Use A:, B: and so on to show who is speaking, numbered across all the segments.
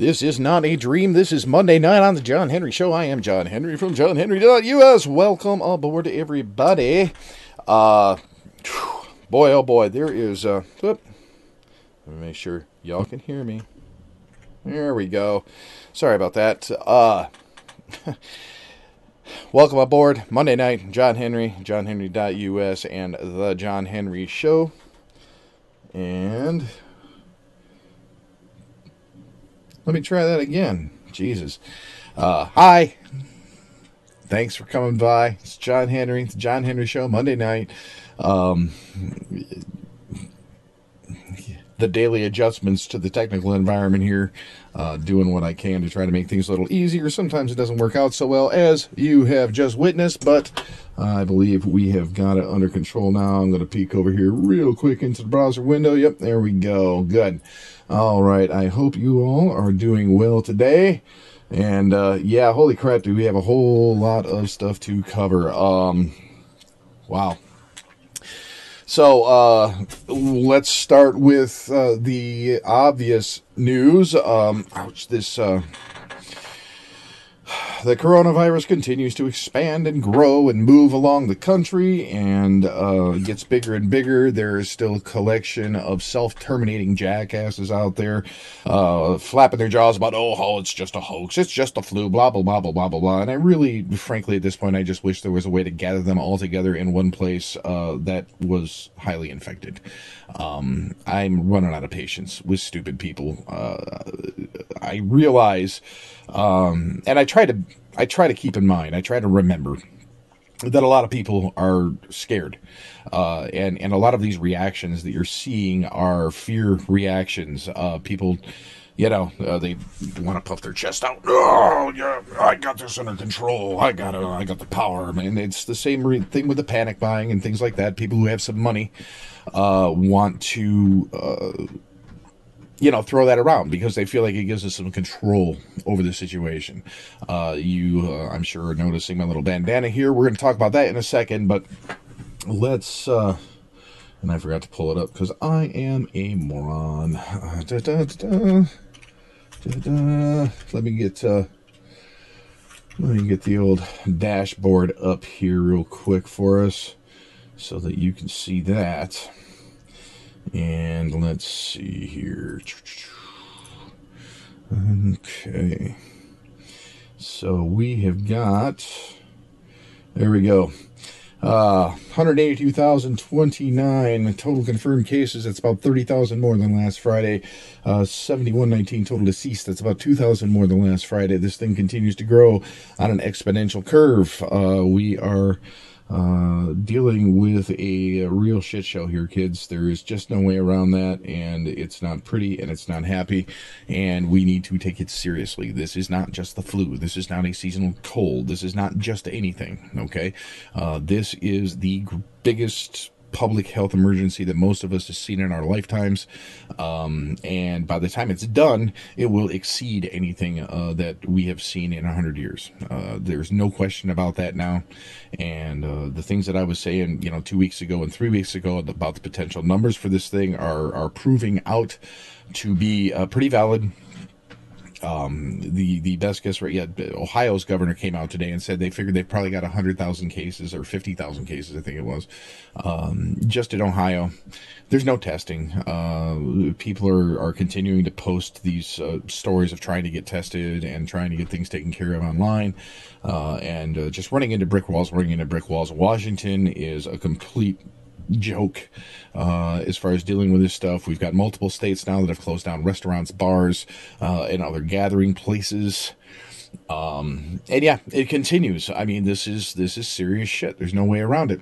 A: This is not a dream. This is Monday night on the John Henry Show. I am John Henry from JohnHenry.us. Welcome aboard, everybody. Uh, boy, oh boy, there is. Uh, whoop. Let me make sure y'all can hear me. There we go. Sorry about that. Uh, welcome aboard Monday night. John Henry, JohnHenry.us, and the John Henry Show. And let me try that again. Jesus. Uh, hi. Thanks for coming by. It's John Henry. It's John Henry Show, Monday night. Um, the daily adjustments to the technical environment here, uh, doing what I can to try to make things a little easier. Sometimes it doesn't work out so well as you have just witnessed, but I believe we have got it under control now. I'm going to peek over here real quick into the browser window. Yep, there we go. Good. All right. I hope you all are doing well today. And uh, yeah, holy crap, do we have a whole lot of stuff to cover. Um, wow. So uh, let's start with uh, the obvious news. Um, ouch, this uh, the coronavirus continues to expand and grow and move along the country and uh, gets bigger and bigger. There is still a collection of self terminating jackasses out there uh, flapping their jaws about, oh, it's just a hoax. It's just a flu, blah, blah, blah, blah, blah, blah, blah. And I really, frankly, at this point, I just wish there was a way to gather them all together in one place uh, that was highly infected. Um, I'm running out of patience with stupid people. Uh, I realize, um, and I try to, I try to keep in mind, I try to remember that a lot of people are scared, uh, and and a lot of these reactions that you're seeing are fear reactions. Uh, people, you know, uh, they want to puff their chest out. Oh yeah, I got this under control. I got it. I got the power. And it's the same re- thing with the panic buying and things like that. People who have some money uh, want to uh, you know, throw that around because they feel like it gives us some control over the situation. Uh, you, uh, I'm sure, are noticing my little bandana here. We're going to talk about that in a second, but let's. Uh, and I forgot to pull it up because I am a moron. Uh, da, da, da, Let me get. Uh, let me get the old dashboard up here real quick for us so that you can see that. And let's see here. Okay. So we have got, there we go. Uh, 182,029 total confirmed cases. That's about 30,000 more than last Friday. Uh, 7119 total deceased. That's about 2,000 more than last Friday. This thing continues to grow on an exponential curve. Uh, we are uh, dealing with a real shit show here, kids. There is just no way around that, and it's not pretty and it's not happy, and we need to take it seriously. This is not just the flu. This is not a seasonal cold. This is not just anything, okay? Uh, this is the biggest public health emergency that most of us have seen in our lifetimes. Um, and by the time it's done, it will exceed anything uh, that we have seen in 100 years. Uh, there's no question about that now. And uh, the things that I was saying, you know, two weeks ago and three weeks ago about the potential numbers for this thing are, are proving out to be uh, pretty valid um, the the best guess rate. Yeah, Ohio's governor came out today and said they figured they probably got hundred thousand cases or fifty thousand cases, I think it was, um, just in Ohio. There's no testing. Uh, people are are continuing to post these uh, stories of trying to get tested and trying to get things taken care of online, uh, and uh, just running into brick walls. Running into brick walls. Washington is a complete joke uh, as far as dealing with this stuff. We've got multiple states now that have closed down restaurants, bars, uh, and other gathering places. Um, and yeah, it continues. I mean, this is this is serious shit. There's no way around it.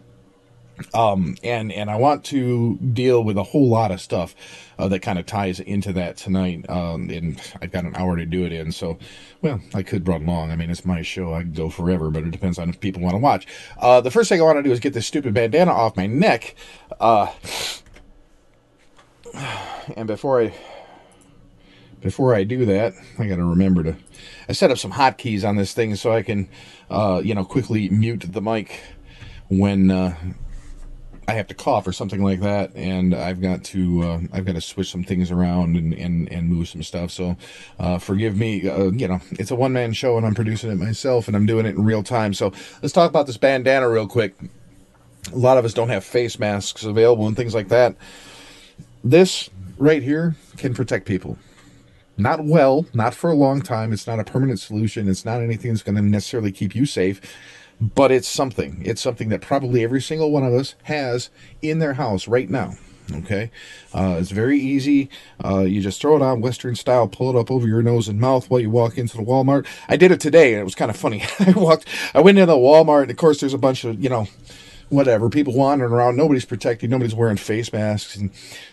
A: Um, and and I want to deal with a whole lot of stuff uh, that kind of ties into that tonight. Um, and I've got an hour to do it in, so well, I could run long. I mean, it's my show; I could go forever, but it depends on if people want to watch. Uh, the first thing I want to do is get this stupid bandana off my neck. Uh, and before I before I do that, I got to remember to. I set up some hotkeys on this thing so I can, uh, you know, quickly mute the mic when uh, I have to cough or something like that, and I've got to uh, I've got to switch some things around and and, and move some stuff. So uh, forgive me. Uh, you know, it's a one man show, and I'm producing it myself, and I'm doing it in real time. So let's talk about this bandana real quick. A lot of us don't have face masks available and things like that. This right here can protect people. Not well, not for a long time. It's not a permanent solution. It's not anything that's going to necessarily keep you safe but it's something. It's something that probably every single one of us has in their house right now. Okay, uh, it's very easy. Uh, you just throw it on Western style, pull it up over your nose and mouth while you walk into the Walmart. I did it today, and it was kind of funny. I walked, I went into the Walmart, and of course, there's a bunch of you know whatever. People wandering around nobody's protected nobody's wearing face masks. And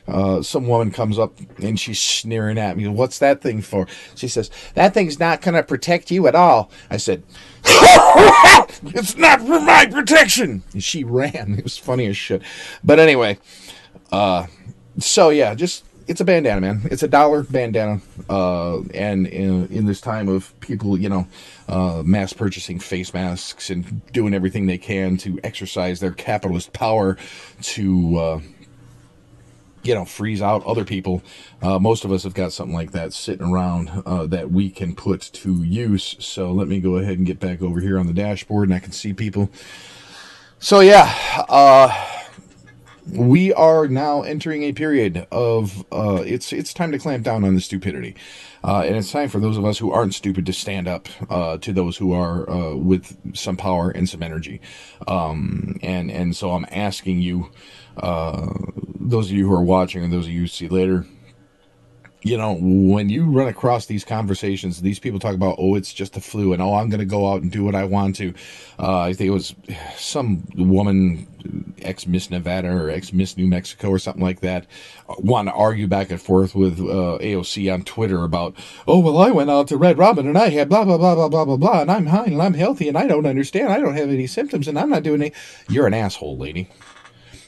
A: uh, some woman comes up and she's sneering at me what's that thing for? She says that thing's not going to protect you at all. I said it's not for my protection. And she ran. It was funny as shit. But anyway uh, so yeah just it's a bandana, man. It's a dollar bandana, uh, and in, in, this time of people, you know, uh, mass purchasing face masks and doing everything they can to exercise their capitalist power to, uh, you know, freeze out other people. Uh, most of us have got something like that sitting around uh, that we can put to use. So let me go ahead and get back over here on the dashboard, and I can see people. So yeah. We are now entering a period of uh, it's it's time to clamp down on the stupidity, uh, and it's time for those of us who aren't stupid to stand up uh, to those who are uh, with some power and some energy, um, and and so I'm asking you, uh, those of you who are watching and those of you who see later, you know, when you run across these conversations, these people talk about, oh, it's just a flu, and oh, I'm going to go out and do what I want to. Uh, I think it was some woman, ex Miss Nevada or ex Miss New Mexico or something like that, uh, want to argue back and forth with uh, AOC on Twitter about, oh, well, I went out to Red Robin and I had blah, blah, blah, blah, blah, blah, blah, and I'm high and I'm healthy and I don't understand. I don't have any symptoms and I'm not doing any. You're an asshole, lady.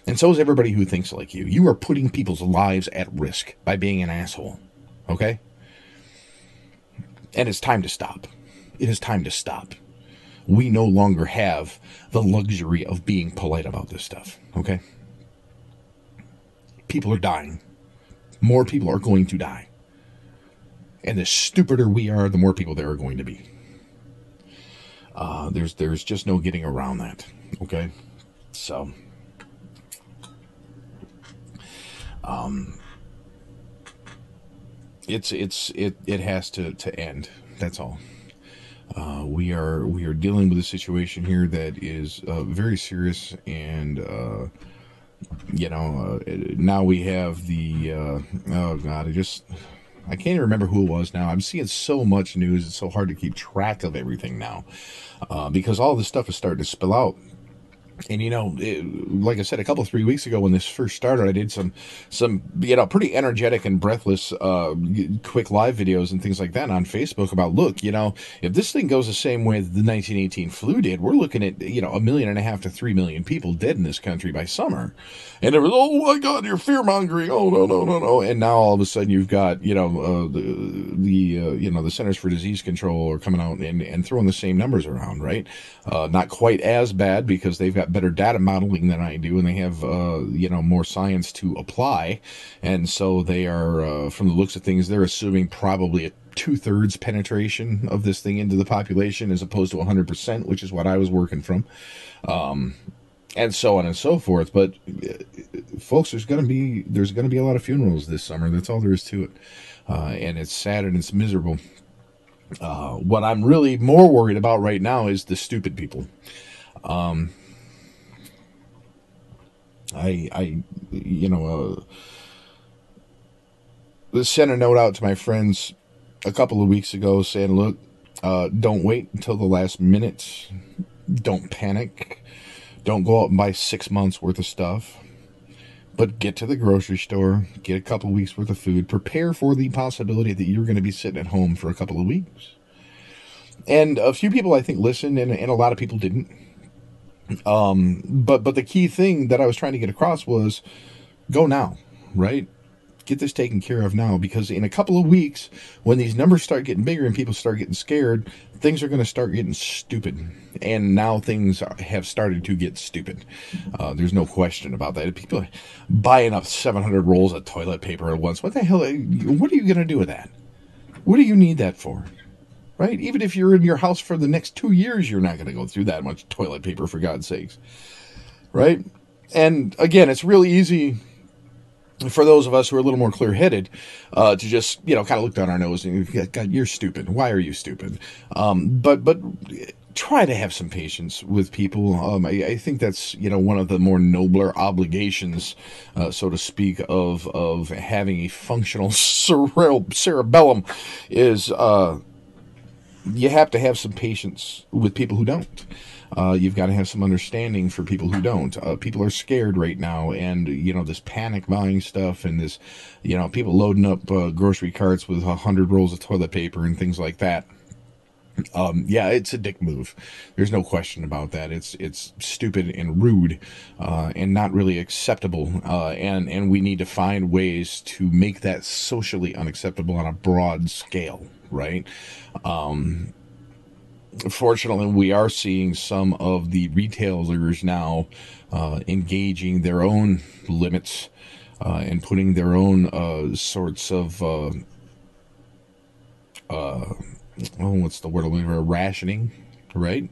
A: And so is everybody who thinks like you. You are putting people's lives at risk by being an asshole. Okay? And it's time to stop. It is time to stop. We no longer have the luxury of being polite about this stuff. Okay? People are dying. More people are going to die. And the stupider we are, the more people there are going to be. Uh, there's there's just no getting around that. Okay? So um it's it's it it has to to end. That's all. Uh, we are we are dealing with a situation here that is uh, very serious, and uh, you know uh, now we have the uh, oh god, I just I can't even remember who it was now. I'm seeing so much news; it's so hard to keep track of everything now uh, because all this stuff is starting to spill out and you know, it, like I said, a couple three weeks ago when this first started, I did some some you know pretty energetic and breathless uh, quick live videos and things like that on Facebook about look, you know, if this thing goes the same way the 1918 flu did, we're looking at you know a million and a half to three million people dead in this country by summer, and it was oh my god, you're fear mongering, oh no no no no, and now all of a sudden you've got you know uh, the the uh, you know the Centers for Disease Control are coming out and and throwing the same numbers around, right? Uh, not quite as bad because they've got better data modeling than I do, and they have uh, you know more science to apply, and so they are, uh, from the looks of things, they're assuming probably a two thirds penetration of this thing into the population as opposed to 100%, which is what I was working from. Um, and so on and so forth. But uh, folks, there's gonna be there's gonna be a lot of funerals this summer. That's all there is to it, uh, and it's sad and it's miserable. Uh, what I'm really more worried about right now is the stupid people. Um, I, I, you know, uh, sent a note out to my friends a couple of weeks ago saying, look, uh, don't wait until the last minute. Don't panic. Don't go out and buy six months worth of stuff. But get to the grocery store, get a couple weeks worth of food, prepare for the possibility that you're going to be sitting at home for a couple of weeks. And a few people, I think, listened, and, and a lot of people didn't. Um, but but the key thing that I was trying to get across was go now, right? get this taken care of now because in a couple of weeks, when these numbers start getting bigger and people start getting scared, things are going to start getting stupid. And now things have started to get stupid. Uh, there's no question about that. People buying up 700 rolls of toilet paper at once. What the hell? What are you going to do with that? What do you need that for? Right? Even if you're in your house for the next two years, you're not going to go through that much toilet paper, for God's sakes. Right? And again, it's really easy for those of us who are a little more clear headed, uh, to just you know kind of look down our nose and God, you're stupid. Why are you stupid? Um, but but try to have some patience with people. Um, I, I, think that's you know one of the more nobler obligations, uh, so to speak, of of having a functional cerebral cerebellum is uh, you have to have some patience with people who don't. Uh, you've got to have some understanding for people who don't. Uh, people are scared right now, and you know this panic buying stuff, and this, you know, people loading up uh, grocery carts with a hundred rolls of toilet paper and things like that. Um, yeah, it's a dick move. There's no question about that. It's it's stupid and rude, uh, and not really acceptable. Uh, and and we need to find ways to make that socially unacceptable on a broad scale, right? Um, fortunately, we are seeing some of the retailers now uh, engaging their own limits uh, and putting their own uh, sorts of uh, uh, oh, what's the word? Rationing, right?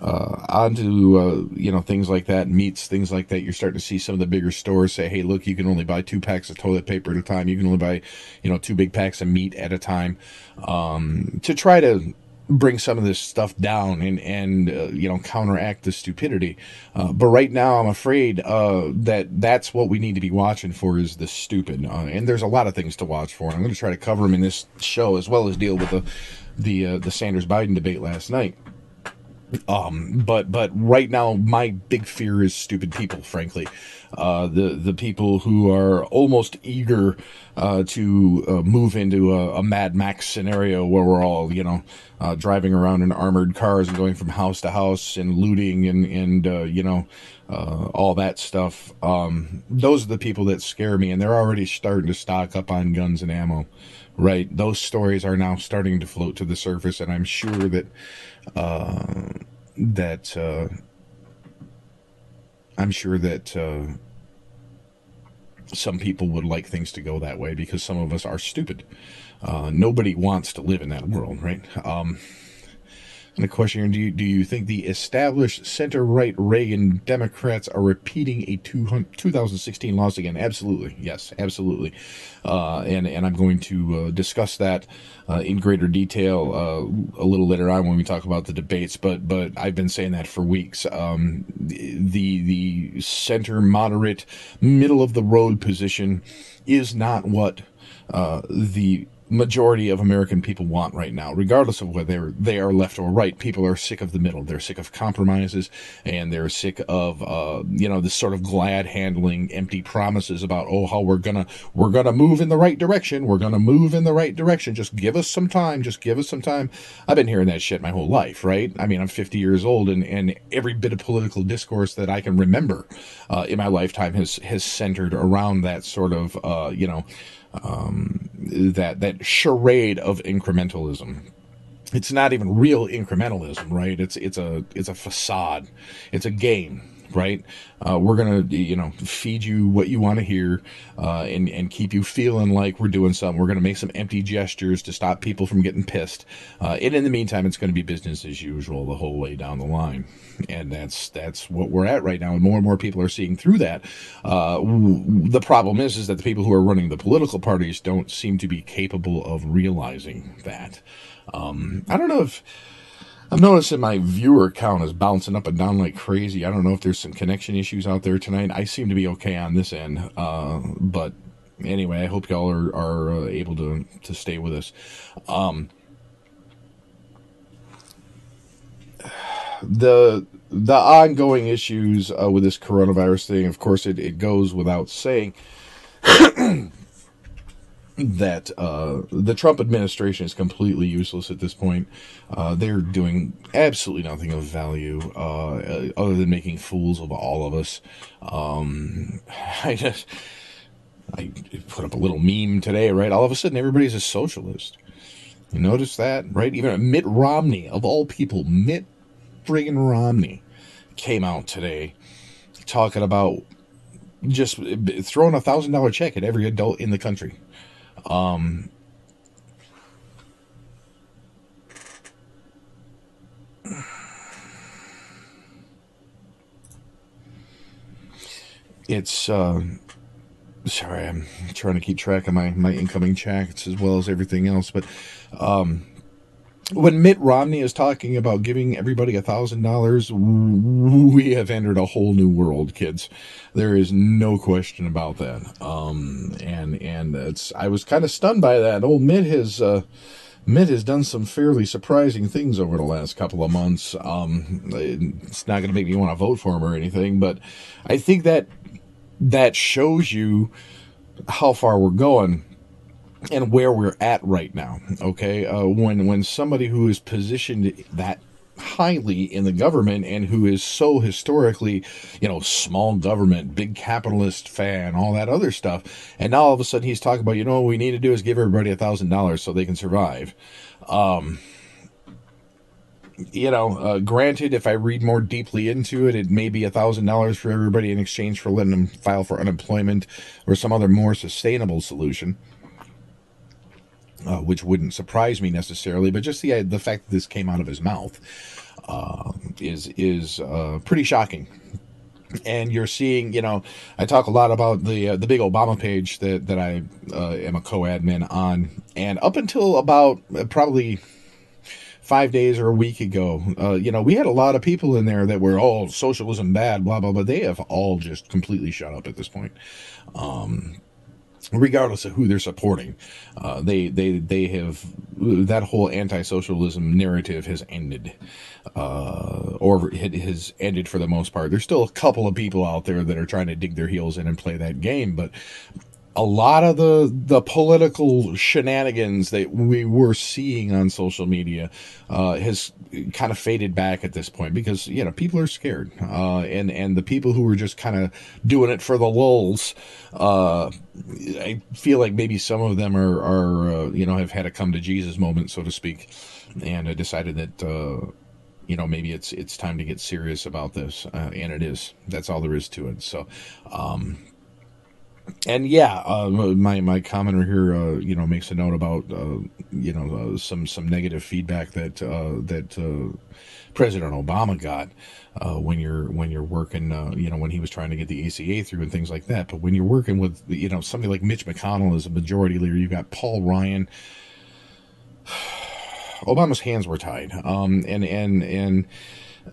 A: Uh, onto uh, you know things like that, meats, things like that. You're starting to see some of the bigger stores say, "Hey, look, you can only buy two packs of toilet paper at a time. You can only buy, you know, two big packs of meat at a time," um, to try to bring some of this stuff down and and uh, you know counteract the stupidity. Uh, but right now, I'm afraid uh, that that's what we need to be watching for is the stupid. Uh, and there's a lot of things to watch for. I'm going to try to cover them in this show as well as deal with the the uh, the Sanders Biden debate last night. Um, but but right now, my big fear is stupid people. Frankly, uh, the the people who are almost eager uh, to uh, move into a, a, Mad Max scenario where we're all you know uh, driving around in armored cars and going from house to house and looting and and uh, you know uh, all that stuff. Um, those are the people that scare me, and they're already starting to stock up on guns and ammo. Right, those stories are now starting to float to the surface, and I'm sure that uh, that uh, I'm sure that uh, some people would like things to go that way because some of us are stupid. Uh, nobody wants to live in that world, right? Um, and the question do you, do you think the established center right Reagan Democrats are repeating a 2016 loss again? Absolutely. Yes, absolutely. Uh, and, and I'm going to uh, discuss that uh, in greater detail uh, a little later on when we talk about the debates. But but I've been saying that for weeks. Um, the the center moderate middle of the road position is not what uh, the majority of American people want right now, regardless of whether they are left or right. People are sick of the middle. They're sick of compromises, and they're sick of uh, you know this sort of glad handling, empty promises about oh how we're gonna we're gonna move in the right direction. We're gonna move in the right direction. Just give us some time. Just give us some time. I've been hearing that shit my whole life, right? I mean, I'm 50 years old, and and every bit of political discourse that I can remember uh, in my lifetime has has centered around that sort of uh, you know um, that that charade of incrementalism. It's not even real incrementalism, right? It's it's a it's a facade. It's a game right? Uh, we're gonna, you know, feed you what you want to hear, uh, and and keep you feeling like we're doing something. We're gonna make some empty gestures to stop people from getting pissed, uh, and in the meantime, it's to be business as usual the whole way down the line, and that's that's what we're at right now. And more and more people are seeing through that. Uh, the problem is, is that the people who are running the political parties don't seem to be capable of realizing that. Um, I don't know if I'm noticing my viewer count is bouncing up and down like crazy. I don't know if there's some connection issues out there tonight. I seem to be okay on this end, uh, but anyway, I hope y'all are are uh, able to to stay with us. Um, the the ongoing issues uh, with this coronavirus thing, of course, it, it goes without saying. that uh, the Trump administration is completely useless at this point. Uh, they're doing absolutely nothing of value uh, other than making fools of all of us. Um, I just I put up a little meme today, right? All of a sudden, everybody's a socialist. You notice that, right? Even Mitt Romney, of all people, Mitt friggin' Romney came out today talking about just throwing a thousand dollar check at every adult in the country. Um, it's uh, sorry, I'm trying to keep track of my my incoming chats as well as everything else, but um, when Mitt Romney is talking about giving everybody a thousand dollars, we have entered a whole new world, kids. There is no question about that. Um, and and it's I was kind of stunned by that. Old Mitt has uh, Mitt has done some fairly surprising things over the last couple of months. Um, it's not going to make me want to vote for him or anything, but I think that that shows you how far we're going and where we're at right now. Okay, uh, when when somebody who is positioned that highly in the government and who is so historically, you know, small government, big capitalist fan, all that other stuff, and now all of a sudden he's talking about, you know, what we need to do is give everybody a thousand dollars so they can survive. Um, you know, uh, granted, if I read more deeply into it, it may be a thousand dollars for everybody in exchange for letting them file for unemployment or some other more sustainable solution uh, which wouldn't surprise me necessarily, but just the uh, the fact that this came out of his mouth uh, is is uh, pretty shocking. And you're seeing, you know, I talk a lot about the uh, the big Obama page that that I uh, am a co-admin on, and up until about probably five days or a week ago, uh, you know, we had a lot of people in there that were, oh, socialism bad, blah, blah, blah. They have all just completely shut up at this point. Um, regardless of who they're supporting. Uh, they they they have that whole anti-socialism narrative has ended, uh, or it has ended for the most part. There's still a couple of people out there that are trying to dig their heels in and play that game, but a lot of the the political shenanigans that we were seeing on social media uh, has kind of faded back at this point because you know people are scared, uh, and and the people who were just kind of doing it for the lulls, uh, I feel like maybe some of them are are uh, you know have had a come to Jesus moment, so to speak, and decided that uh, you know maybe it's it's time to get serious about this. Uh, and it is. That's all there is to it. So um, and yeah, uh, my my commenter here, uh, you know, makes a note about uh, you know uh, some some negative feedback that uh, that uh, President Obama got when you're when you're working, you know, when he was trying to get the ACA through and things like that. But when you're working with you know somebody like Mitch McConnell as a majority leader, you've got Paul Ryan. Obama's hands were tied, um, and and and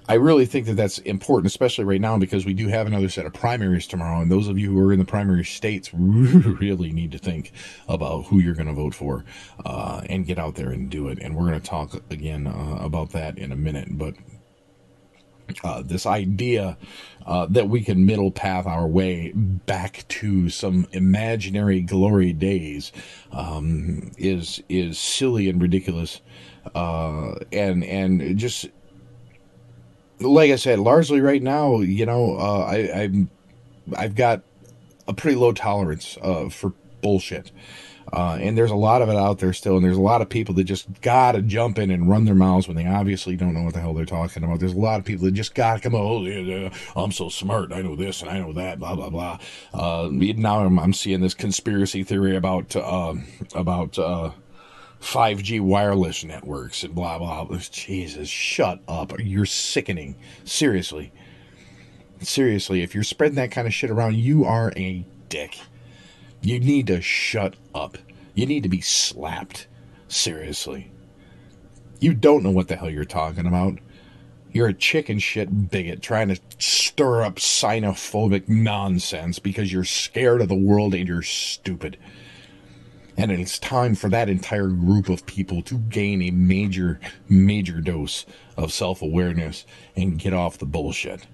A: I really think that that's important, especially right now, because we do have another set of primaries tomorrow. And those of you who are in the primary states really need to think about who you're going to vote for uh, and get out there and do it. And we're going to talk again uh, about that in a minute. But uh, this idea uh, that we can middle path our way back to some imaginary glory days um, is is silly and ridiculous, uh, and and just like I said, largely right now, you know, uh, I, I'm I've got a pretty low tolerance uh, for bullshit. Uh, and there's a lot of it out there still, and there's a lot of people that just gotta jump in and run their mouths when they obviously don't know what the hell they're talking about. There's a lot of people that just gotta come, oh, yeah, yeah, I'm so smart, I know this and I know that, blah blah blah. Uh, now I'm, I'm, seeing this conspiracy theory about uh, about uh, 5G wireless networks and blah, blah, blah. Jesus, shut up. You're sickening. Seriously. Seriously, if you're spreading that kind of shit around, you are a dick. You need to shut up. You need to be slapped. Seriously. You don't know what the hell you're talking about. You're a chicken shit bigot trying to stir up xenophobic nonsense because you're scared of the world and you're stupid. And it's time for that entire group of people to gain a major, major dose of self awareness and get off the bullshit.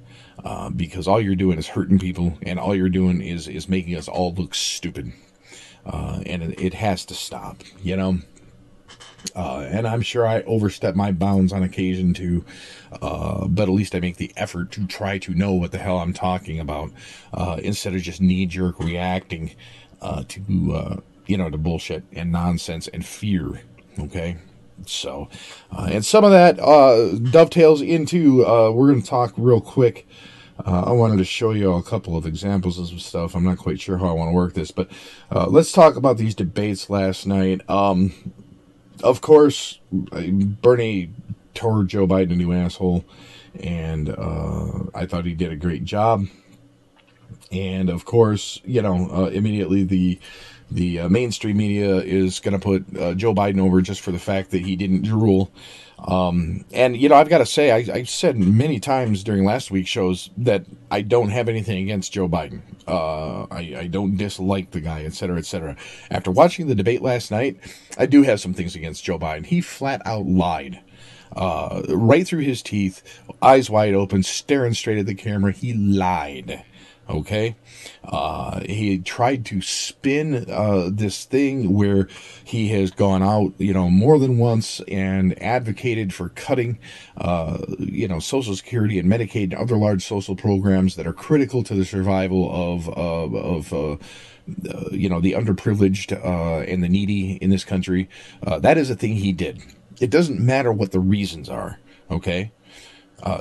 A: Uh, because all you're doing is hurting people, and all you're doing is is making us all look stupid. Uh, and it, it, has to stop, you know. Uh, and I'm sure I overstep my bounds on occasion too, uh, but at least I make the effort to try to know what the hell I'm talking about uh, instead of just knee jerk reacting uh, to you know to bullshit and nonsense and fear. Okay, so uh, and some of that uh, dovetails into uh, we're going to talk real quick. Uh, I wanted to show you a couple of examples of some stuff. I'm not quite sure how I want to work this, but uh, let's talk about these debates last night. Um, of course, Bernie tore Joe Biden a new asshole, and uh, I thought he did a great job. And of course, you know, immediately the the uh, mainstream media is going to put uh, Joe Biden over just for the fact that he didn't drool. Um, and you know, I've got to say, I, I, said many times during last week's shows that I don't have anything against Joe Biden. Uh, I, I, don't dislike the guy, et cetera, et cetera. After watching the debate last night, I do have some things against Joe Biden. He flat out lied. Uh, right through his teeth, eyes wide open, staring straight at the camera. He lied. Okay, uh, he tried to spin uh, this thing where he has gone out, you know, more than once and advocated for cutting, uh, you know, Social Security and Medicaid and other large social programs that are critical to the survival of of, of uh, uh, you know the underprivileged uh, and the needy in this country. that is a thing he did. It doesn't matter what the reasons are. Okay,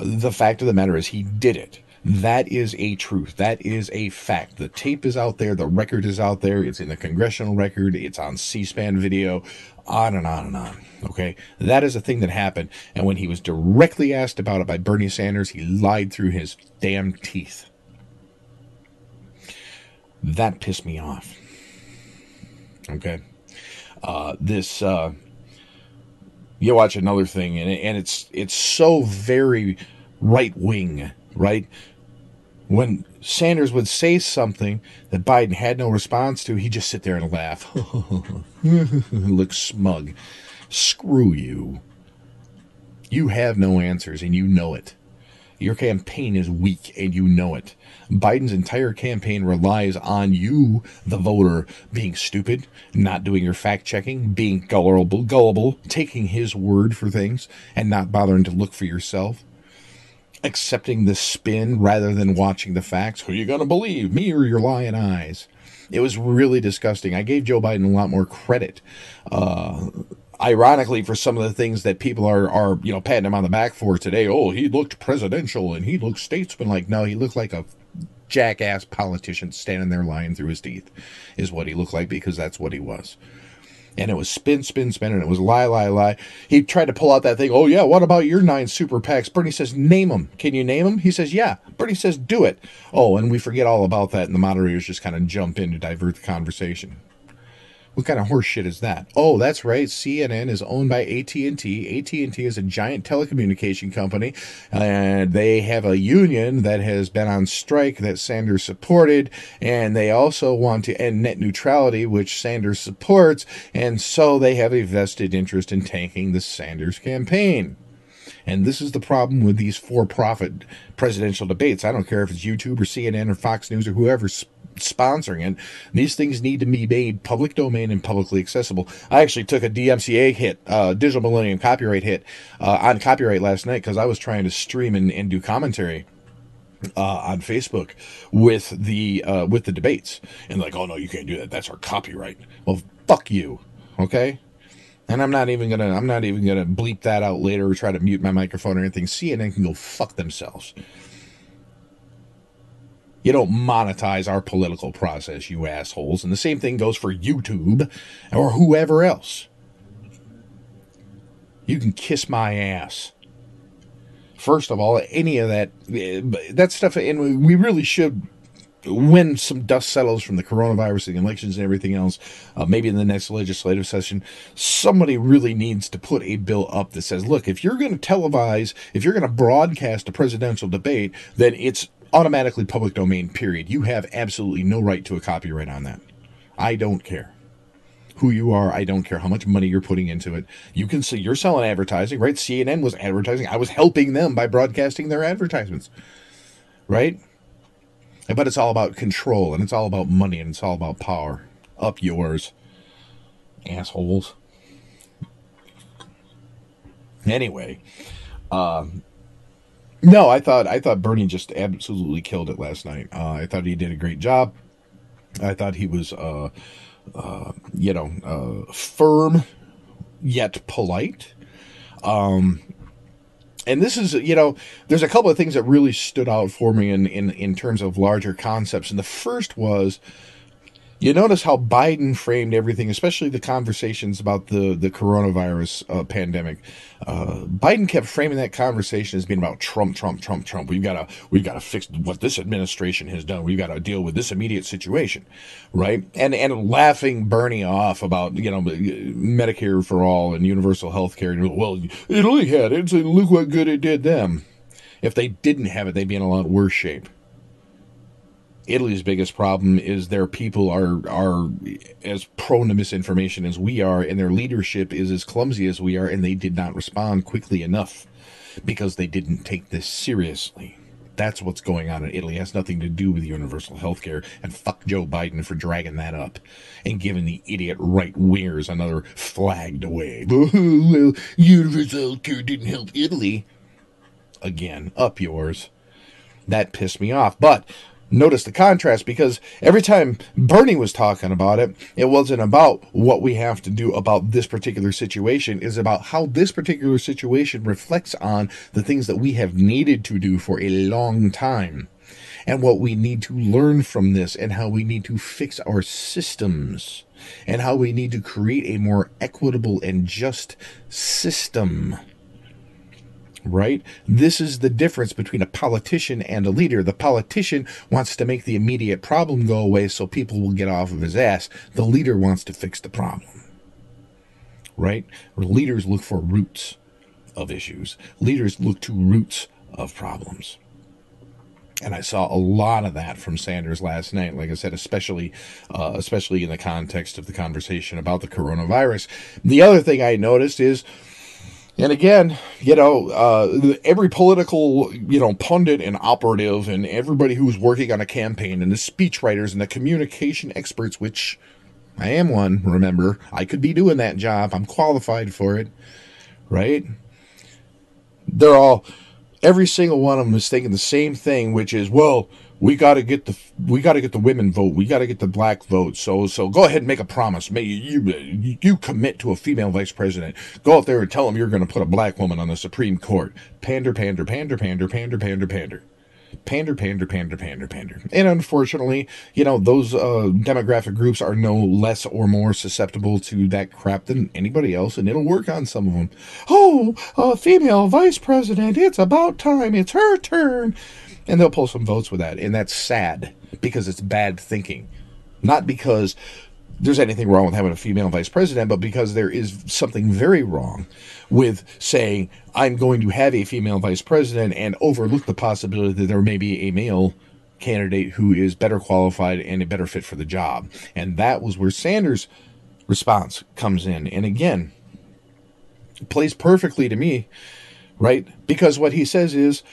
A: the fact of the matter is he did it. That is a truth. That is a fact. The tape is out there. The record is out there. It's in the congressional record. It's on C SPAN video, on and on and on. Okay. That is a thing that happened. And when he was directly asked about it by Bernie Sanders, he lied through his damn teeth. That pissed me off. Okay. Uh, this, uh, you watch another thing and, and it's, it's so very right wing, right? When Sanders would say something that Biden had no response to, he'd just sit there and laugh. Look smug. Screw you. You have no answers and you know it. Your campaign is weak and you know it. Biden's entire campaign relies on you, the voter, being stupid, not doing your fact checking, being gullible, gullible, taking his word for things, and not bothering to look for yourself accepting the spin rather than watching the facts. Who are you going to believe, me or your lying eyes? It was really disgusting. I gave Joe Biden a lot more credit. Uh, ironically, for some of the things that people are, are, you know, patting him on the back for today. Oh, he looked presidential and he looked statesman-like. No, he looked like a jackass politician standing there lying through his teeth, is what he looked like because that's what he was and it was spin, spin, spin, and it was lie, lie, lie. He tried to pull out that thing. Oh yeah, what about your nine super PACs? Bernie says, name them. Can you name them? He says, yeah. Bernie says, do it. Oh, and we forget all about that, and the moderators just kind of jump in to divert the conversation. What kind of horseshit is that? Oh, that's right. CNN is owned by AT&T. AT&T is a giant telecommunication company, and they have a union that has been on strike that Sanders supported, and they also want to end net neutrality, which Sanders supports, and so they have a vested interest in tanking the Sanders campaign. And this is the problem with these for profit presidential debates. I don't care if it's YouTube or CNN or Fox News or whoever's sponsoring it. These things need to be made public domain and publicly accessible. I actually took a DMCA hit, uh, Digital Millennium copyright hit, uh, on copyright last night because I was trying to stream and, and do commentary. Uh, on Facebook with the uh, with the debates and like oh no you can't do that that's our copyright well fuck you okay and I'm not even gonna I'm not even gonna bleep that out later or try to mute my microphone or anything CNN can go fuck themselves you don't monetize our political process, you assholes. And the same thing goes for YouTube or whoever else. You can kiss my ass. First of all, any of that that stuff, and we really should when some dust settles from the coronavirus, the elections, and everything else, uh, maybe in the next legislative session, somebody really needs to put a bill up that says, look, if you're going to televise, if you're going to broadcast a presidential debate, then it's automatically public domain, period. You have absolutely no right to a copyright on that. I don't care who you are. I don't care how much money you're putting into it. You can see you're selling advertising, right? CNN was advertising. I was helping them by broadcasting their advertisements, right? But it's all about control and it's all about money and it's all about power. Up yours, assholes. Anyway, um, no, I thought I thought Bernie just absolutely killed it last night. Uh, I thought he did a great job. I thought he was, uh, uh, you know, uh, firm yet polite. Um, and this is, you know, there's a couple of things that really stood out for me in, in, in terms of larger concepts. And the first was you notice how Biden framed everything, especially the conversations about the the coronavirus uh, pandemic. Uh, Biden kept framing that conversation as being about Trump, Trump, Trump, Trump. We've got to we've got to fix what this administration has done. We've got to deal with this immediate situation, right? And and laughing Bernie off about you know Medicare for all and universal health care. Well, Italy had it, and look what good it did them. If they didn't have it, they'd be in a lot worse shape. Italy's biggest problem is their people are are as prone to misinformation as we are, and their leadership is as clumsy as we are, and they did not respond quickly enough because they didn't take this seriously. That's what's going on in Italy. It has nothing to do with universal health care. And fuck Joe Biden for dragging that up and giving the idiot right wingers another flagged away. well, universal health care didn't help Italy. Again, up yours. That pissed me off. But notice the contrast because every time Bernie was talking about it, it wasn't about what we have to do about this particular situation, is about how this particular situation reflects on the things that we have needed to do for a long time. And what we need to learn from this, and how we need to fix our systems, and how we need to create a more equitable and just system right? This is the difference between a politician and a leader. The politician wants to make the immediate problem go away so people will get off of his ass. The leader wants to fix the problem, right? Leaders look for roots of issues, leaders look to roots of problems. And I saw a lot of that from Sanders last night. Like I said, especially, uh, especially in the context of the conversation about the coronavirus. The other thing I noticed is, and again, you know, uh, every political, you know, pundit and operative and everybody who's working on a campaign and the speechwriters and the communication experts, which I am one, remember, I could be doing that job. I'm qualified for it, right? They're all, every single one of them is thinking the same thing, which is, well, we got to get the we got to get the women vote. We got to get the black vote. So so go ahead and make a promise. May you you, commit to a female vice president. Go out there and tell them you're going to put a black woman on the Supreme Court. Pander, pander, pander, pander, pander, pander, pander. Pander, pander, pander, pander, pander. And unfortunately, you know, those uh, demographic groups are no less or more susceptible to that crap than anybody else, and it'll work on some of them. Oh, a female vice president, it's about time, it's her turn and they'll pull some votes with that. And that's sad because it's bad thinking. Not because there's anything wrong with having a female vice president, but because there is something very wrong with saying, I'm going to have a female vice president and overlook the possibility that there may be a male candidate who is better qualified and a better fit for the job. And that was where Sanders' response comes in. And again, plays perfectly to me, right? Because what he says is,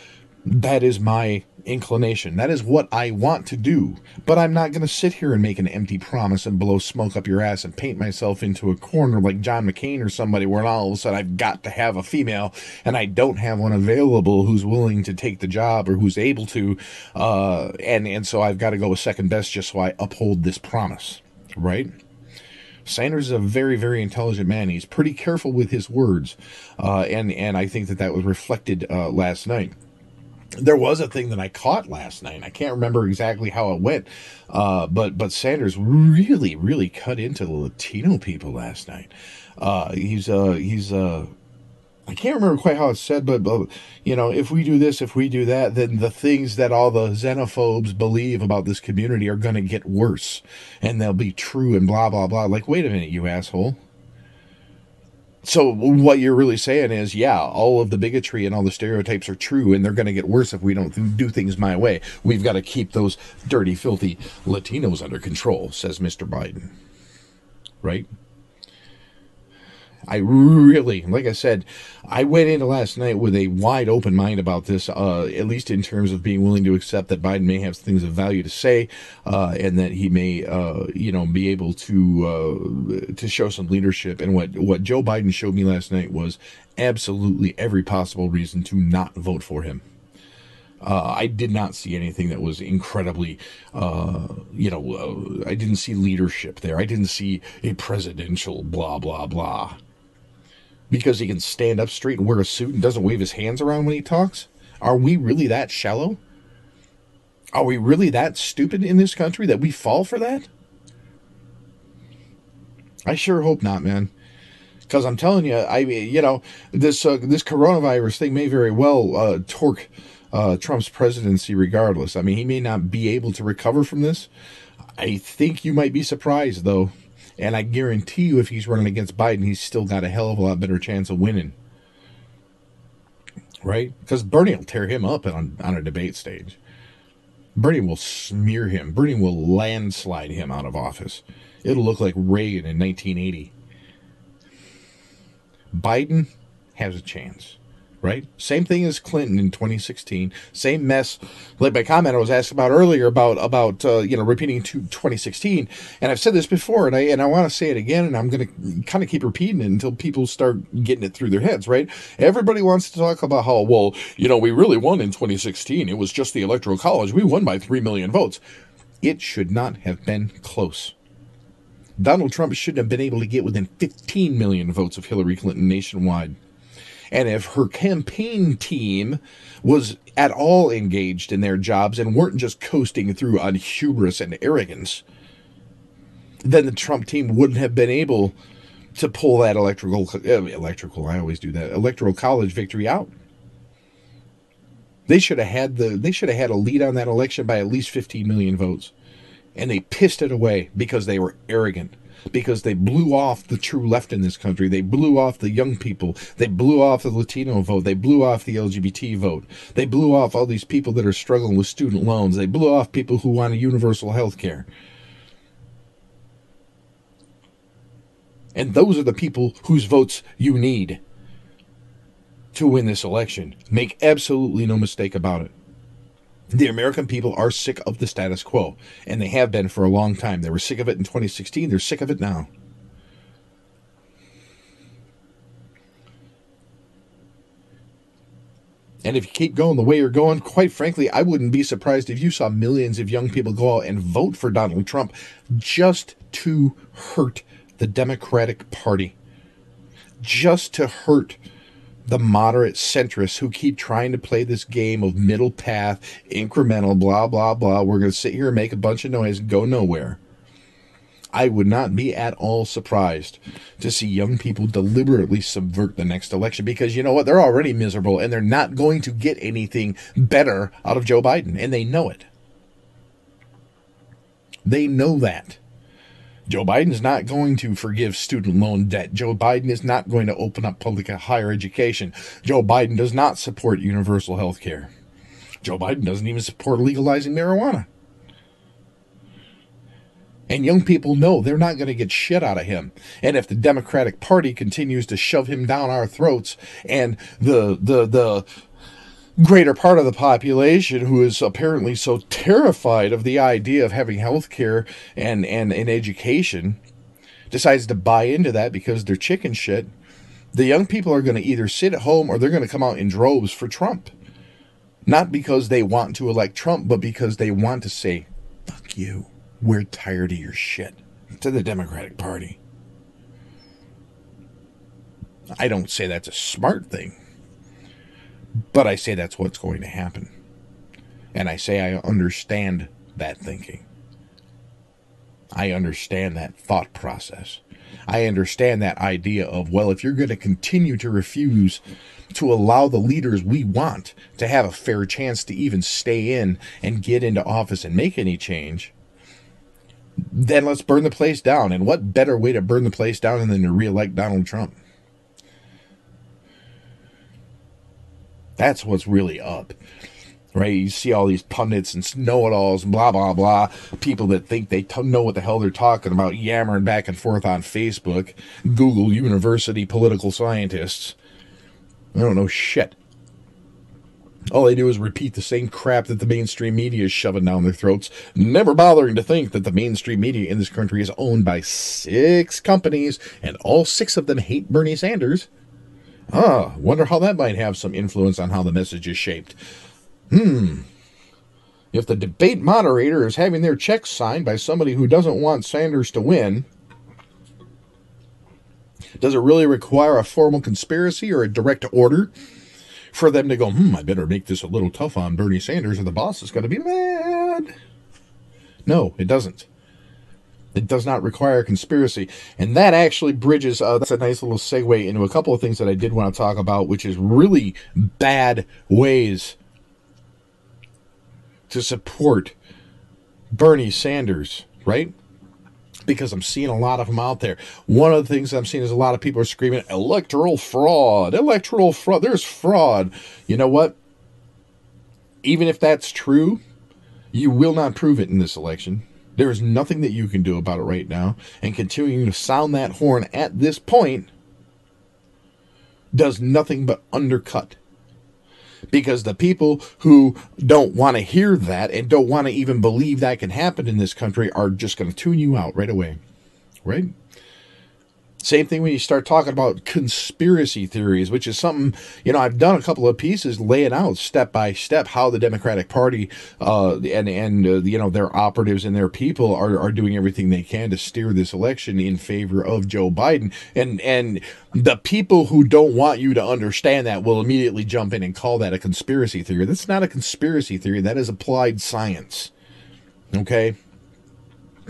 A: that is my inclination. That is what I want to do. But I'm not going to sit here and make an empty promise and blow smoke up your ass and paint myself into a corner like John McCain or somebody where all of a sudden I've got to have a female and I don't have one available who's willing to take the job or who's able to. Uh, and, and so I've got to go with second best just so I uphold this promise. Right? Sanders is a very, very intelligent man. He's pretty careful with his words, uh, and and I think that that was reflected uh, last night there was a thing that I caught last night. I can't remember exactly how it went, uh, but but Sanders really really cut into the Latino people last night. Uh, he's uh, he's uh, I can't remember quite how it's said, but, but you know, if we do this, if we do that, then the things that all the xenophobes believe about this community are going to get worse, and they'll be true and blah blah blah. Like, wait a minute, you asshole so what you're really saying is, yeah, all of the bigotry and all the stereotypes are true, and they're going to get worse if we don't do things my way. We've got to keep those dirty, filthy Latinos under control, says Mr. Biden. Right? I really, like I said, I went into last night with a wide open mind about this, uh, at least in terms of being willing to accept that Biden may have things of value to say, uh, and that he may, uh, you know, be able to uh, to show some leadership. And what what Joe Biden showed me last night was absolutely every possible reason to not vote for him. Uh, I did not see anything that was incredibly, uh, you know, uh, I didn't see leadership there. I didn't see a presidential blah, blah, blah. Because he can stand up straight and wear a suit and doesn't wave his hands around when he talks? Are we really that shallow? Are we really that stupid in this country that we fall for that? I sure hope not, man. Because I'm telling you, I you know this uh, this coronavirus thing may very well uh, torque uh, Trump's presidency regardless. I mean, he may not be able to recover from this. I think you might be surprised though, and I guarantee you, if he's running against Biden, he's still got a hell of a lot better chance of winning. Right? Because Bernie will tear him up on on a debate stage. Bernie will smear him. Bernie will landslide him out of office. It'll look like Reagan in 1980. Biden has a chance, right? Same thing as Clinton in 2016. Same mess. Like my comment I was asked about earlier about about uh, you know repeating to 2016, and I've said this before, and I and I want to say it again, and I'm going to kind of keep repeating it until people start getting it through their heads, right? Everybody wants to talk about how well you know we really won in 2016. It was just the electoral college. We won by three million votes. It should not have been close. Donald Trump shouldn't have been able to get within 15 million votes of Hillary Clinton nationwide. And if her campaign team was at all engaged in their jobs and weren't just coasting through on hubris and arrogance, then the Trump team wouldn't have been able to pull that electrical uh, electrical I always do that electoral college victory out. They should have had the they should have had a lead on that election by at least 15 million votes and they pissed it away because they were arrogant because they blew off the true left in this country. They blew off the young people. They blew off the Latino vote. They blew off the LGBT vote. They blew off all these people that are struggling with student loans. They blew off people who want a universal health care. And those are the people whose votes you need to win this election. Make absolutely no mistake about it the American people are sick of the status quo, and they have been for a long time. They were sick of it in 2016, they're sick of it now. And if you keep going the way you're going, quite frankly, I wouldn't be surprised if you saw millions of young people go out and vote for Donald Trump just to hurt the Democratic Party, just to hurt the moderate centrists who keep trying to play this game of middle path, incremental, blah, blah, blah. We're going to sit here and make a bunch of noise and go nowhere. I would not be at all surprised to see young people deliberately subvert the next election because you know what? They're already miserable and they're not going to get anything better out of Joe Biden, and they know it. They know that. Joe Biden's not going to forgive student loan debt. Joe Biden is not going to open up public higher education. Joe Biden does not support universal health care. Joe Biden doesn't even support legalizing marijuana. And young people know they're not going to get shit out of him. And if the Democratic Party continues to shove him down our throats and the the the greater part of the population who is apparently so terrified of the idea of having health care and, and, and education decides to buy into that because they're chicken shit, the young people are going to either sit at home or they're going to come out in droves for Trump. Not because they want to elect Trump, but because they want to say, fuck you. We're tired of your shit to the Democratic Party. I don't say that's a smart thing. But I say that's what's going to happen. And I say I understand that thinking. I understand that thought process. I understand that idea of, well, if you're going to continue to refuse to allow the leaders we want to have a fair chance to even stay in and get into office and make any change, then let's burn the place down. And what better way to burn the place down than to reelect Donald Trump? That's what's really up. Right? You see all these pundits and know it alls blah, blah, blah. People that think they t- know what the hell they're talking about, yammering back and forth on Facebook. Google University political scientists. I don't know shit. All they do is repeat the same crap that the mainstream media is shoving down their throats, never bothering to think that the mainstream media in this country is owned by six companies, and all six of them hate Bernie Sanders. Ah, wonder how that might have some influence on how the message is shaped. hmm, if the debate moderator is having their checks signed by somebody who doesn't want Sanders to win, does it really require a formal conspiracy or a direct order for them to go, hmm, I better make this a little tough on Bernie Sanders or the boss is going to be mad? No, it doesn't. It does not require conspiracy. And that actually bridges, uh, that's a nice little segue into a couple of things that I did want to talk about, which is really bad ways to support Bernie Sanders, right? Because I'm seeing a lot of them out there. One of the things I'm seeing is a lot of people are screaming, electoral fraud, electoral fraud. There's fraud. You know what? Even if that's true, you will not prove it in this election. There is nothing that you can do about it right now. And continuing to sound that horn at this point does nothing but undercut because the people who don't want to hear that and don't want to even believe that can happen in this country are just going to tune you out right away. Right? Same thing when you start talking about conspiracy theories, which is something, you know, I've done a couple of pieces laying out step by step how the Democratic Party uh, and, and uh, you know, their operatives and their people are, are doing everything they can to steer this election in favor of Joe Biden. And, and the people who don't want you to understand that will immediately jump in and call that a conspiracy theory. That's not a conspiracy theory, that is applied science. Okay?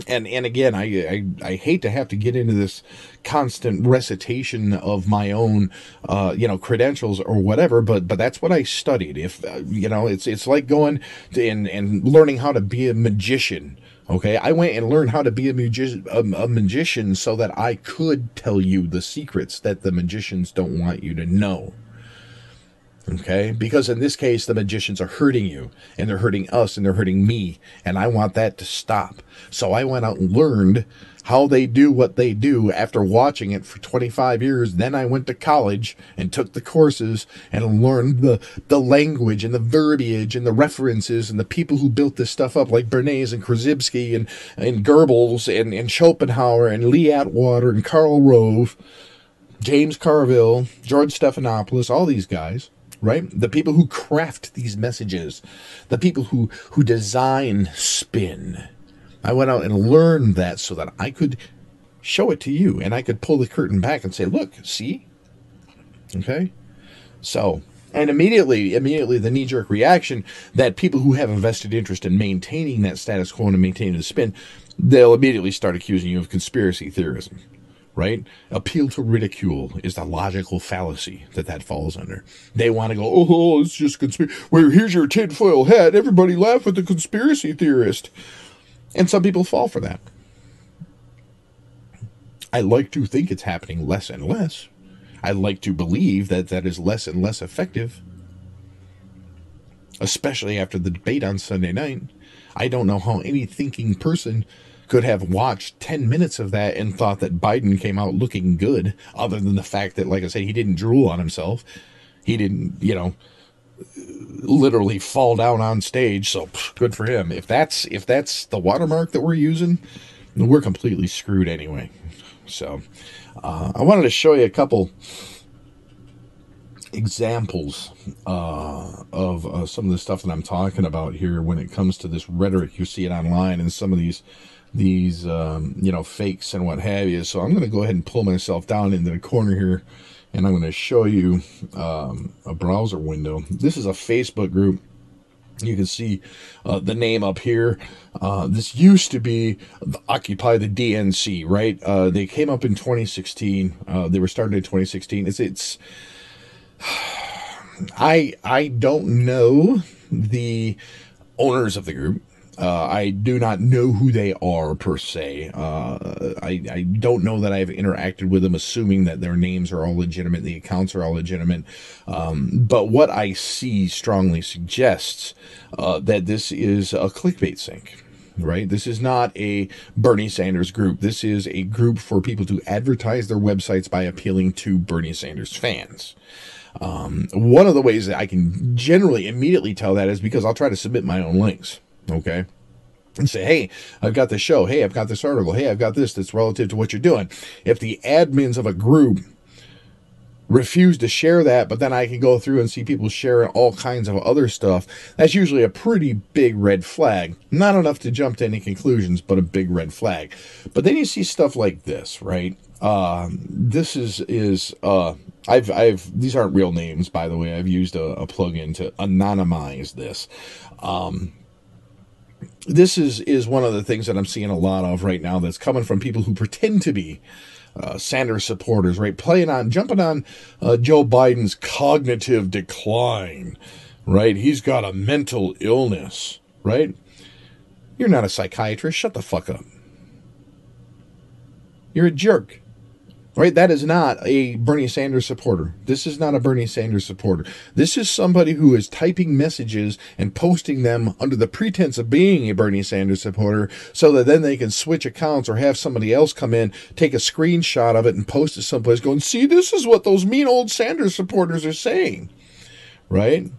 A: And and again, I, I, I hate to have to get into this constant recitation of my own, uh, you know, credentials or whatever, but but that's what I studied. If uh, you know, it's it's like going to, and and learning how to be a magician. Okay, I went and learned how to be a, magi- a, a magician so that I could tell you the secrets that the magicians don't want you to know. Okay? Because in this case, the magicians are hurting you, and they're hurting us, and they're hurting me, and I want that to stop. So I went out and learned how they do what they do after watching it for 25 years. Then I went to college and took the courses and learned the, the language and the verbiage and the references and the people who built this stuff up, like Bernays and Krzyzewski and, and Goebbels and, and Schopenhauer and Lee Atwater and Karl Rove, James Carville, George Stephanopoulos, all these guys right? The people who craft these messages, the people who who design spin. I went out and learned that so that I could show it to you and I could pull the curtain back and say, "Look, see?" Okay? So, and immediately, immediately the knee jerk reaction that people who have a vested interest in maintaining that status quo and maintaining the spin, they'll immediately start accusing you of conspiracy theorism right? Appeal to ridicule is the logical fallacy that that falls under. They want to go, oh, oh, it's just conspiracy. Well, here's your tinfoil hat. Everybody laugh at the conspiracy theorist. And some people fall for that. I like to think it's happening less and less. I like to believe that that is less and less effective, especially after the debate on Sunday night. I don't know how any thinking person could have watched 10 minutes of that and thought that Biden came out looking good, other than the fact that, like I said, he didn't drool on himself. He didn't, you know, literally fall down on stage. So good for him. If that's if that's the watermark that we're using, we're completely screwed anyway. So uh, I wanted to show you a couple examples uh, of uh, some of the stuff that I'm talking about here when it comes to this rhetoric. You see it online and some of these these um, you know fakes and what have you. So I'm going to go ahead and pull myself down into the corner here, and I'm going to show you um, a browser window. This is a Facebook group. You can see uh, the name up here. Uh, this used to be Occupy the DNC, right? Uh, they came up in 2016. Uh, they were started in 2016. It's it's. I I don't know the owners of the group. Uh, I do not know who they are per se. Uh, I, I don't know that I've interacted with them, assuming that their names are all legitimate, the accounts are all legitimate. Um, but what I see strongly suggests uh, that this is a clickbait sink right? This is not a Bernie Sanders group. This is a group for people to advertise their websites by appealing to Bernie Sanders fans. Um, one of the ways that I can generally immediately tell that is because I'll try to submit my own links. Okay. And say, hey, I've got this show. Hey, I've got this article. Hey, I've got this that's relative to what you're doing. If the admins of a group refuse to share that, but then I can go through and see people sharing all kinds of other stuff. That's usually a pretty big red flag. Not enough to jump to any conclusions, but a big red flag. But then you see stuff like this, right? Um, this is is uh, I've I've these aren't real names, by the way. I've used a, a plugin to anonymize this. Um, this is is one of the things that I'm seeing a lot of right now. That's coming from people who pretend to be uh, Sanders supporters, right? Playing on, jumping on uh, Joe Biden's cognitive decline, right? He's got a mental illness, right? You're not a psychiatrist. Shut the fuck up. You're a jerk. Right? That is not a Bernie Sanders supporter. This is not a Bernie Sanders supporter. This is somebody who is typing messages and posting them under the pretense of being a Bernie Sanders supporter so that then they can switch accounts or have somebody else come in, take a screenshot of it and post it someplace going, see, this is what those mean old Sanders supporters are saying. Right?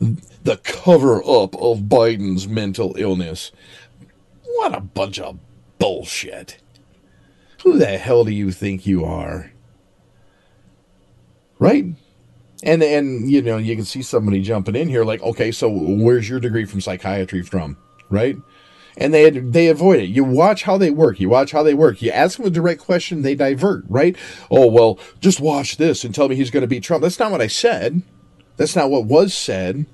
A: The cover up of Biden's mental illness. What a bunch of bullshit. Who the hell do you think you are? Right? And and you know, you can see somebody jumping in here like, okay, so where's your degree from psychiatry from? Right? And they they avoid it. You watch how they work. You watch how they work. You ask them a direct question, they divert, right? Oh well, just watch this and tell me he's going to beat Trump. That's not what I said. That's not what was said.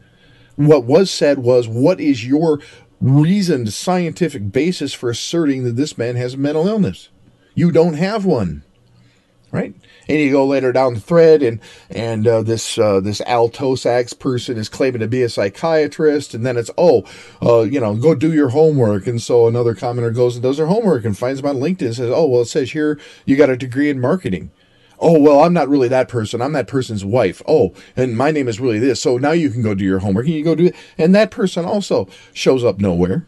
A: What was said was, what is your reasoned scientific basis for asserting that this man has a mental illness? You don't have one, right? And you go later down the thread, and and uh, this uh, this Al person is claiming to be a psychiatrist, and then it's oh, uh, you know, go do your homework, and so another commenter goes and does their homework and finds them on LinkedIn and says, oh well, it says here you got a degree in marketing. Oh well, I'm not really that person. I'm that person's wife. Oh, and my name is really this. So now you can go do your homework and you go do it. And that person also shows up nowhere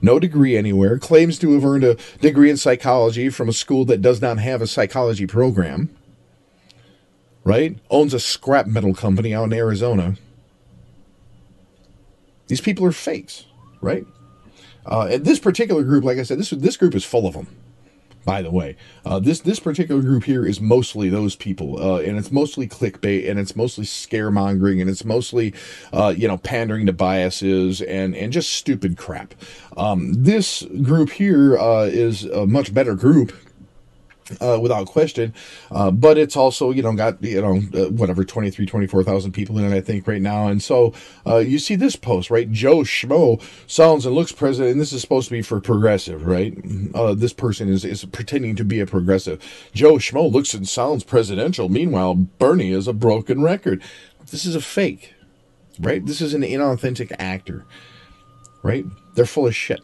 A: no degree anywhere, claims to have earned a degree in psychology from a school that does not have a psychology program, right? Owns a scrap metal company out in Arizona. These people are fakes, right? Uh, and this particular group, like I said, this this group is full of them by the way. Uh, this this particular group here is mostly those people, uh, and it's mostly clickbait, and it's mostly scaremongering, and it's mostly, uh, you know, pandering to biases and and just stupid crap. Um, this group here uh, is a much better group uh, without question. Uh, but it's also, you know, got, you know, uh, whatever, 23, 24,000 people in it, I think, right now. And so uh, you see this post, right? Joe Schmo sounds and looks president, and this is supposed to be for progressive, right? Uh, this person is, is pretending to be a progressive. Joe Schmo looks and sounds presidential. Meanwhile, Bernie is a broken record. This is a fake, right? This is an inauthentic actor, right? They're full of shit.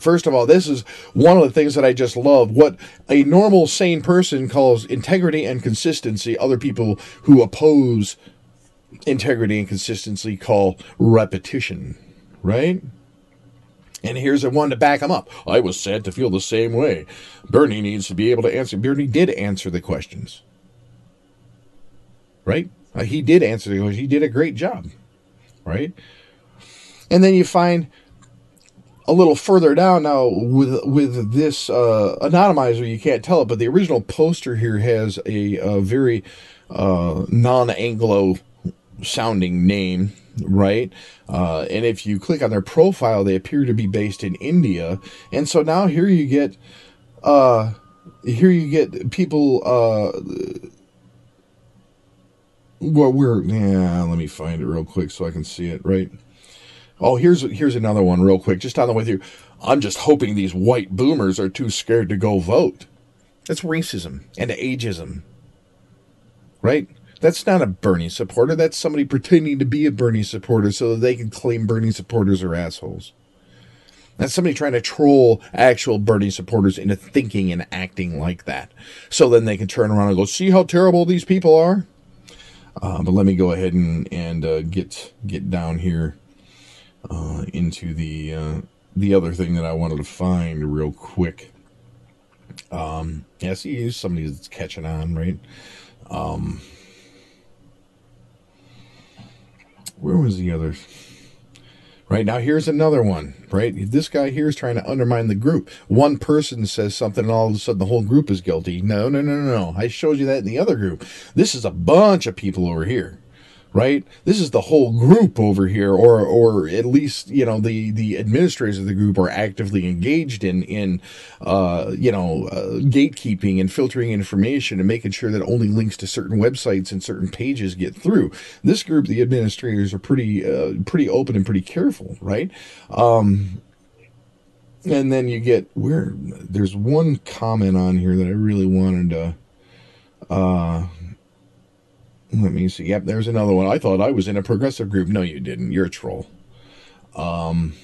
A: First of all, this is one of the things that I just love. What a normal, sane person calls integrity and consistency, other people who oppose integrity and consistency call repetition, right? And here's a one to back him up. I was said to feel the same way. Bernie needs to be able to answer. Bernie did answer the questions, right? Uh, he did answer the questions. He did a great job, right? And then you find a little further down now with with this uh, anonymizer, you can't tell it, but the original poster here has a, a very uh, non-Anglo sounding name, right? Uh, and if you click on their profile, they appear to be based in India, and so now here you get uh, here you get people. Uh, well, we're yeah. Let me find it real quick so I can see it. Right. Oh, here's here's another one real quick, just on the way through. I'm just hoping these white boomers are too scared to go vote. That's racism and ageism. Right? That's not a Bernie supporter. That's somebody pretending to be a Bernie supporter so that they can claim Bernie supporters are assholes. That's somebody trying to troll actual Bernie supporters into thinking and acting like that. So then they can turn around and go, see how terrible these people are? Uh, but let me go ahead and, and uh, get get down here uh, into the uh, the other thing that I wanted to find real quick. Um, yeah, see, somebody that's catching on, right? Um, where was the other? Right now, here's another one. Right, this guy here is trying to undermine the group. One person says something, and all of a sudden the whole group is guilty. No, no, no, no, no. I showed you that in the other group. This is a bunch of people over here right? This is the whole group over here, or or at least you know the the administrators of the group are actively engaged in in uh, you know uh, gatekeeping and filtering information and making sure that only links to certain websites and certain pages get through. This group, the administrators, are pretty uh, pretty open and pretty careful, right? Um, and then you get where there's one comment on here that I really wanted to uh let me see. Yep, there's another one. I thought I was in a progressive group. No, you didn't. You're a troll. Um,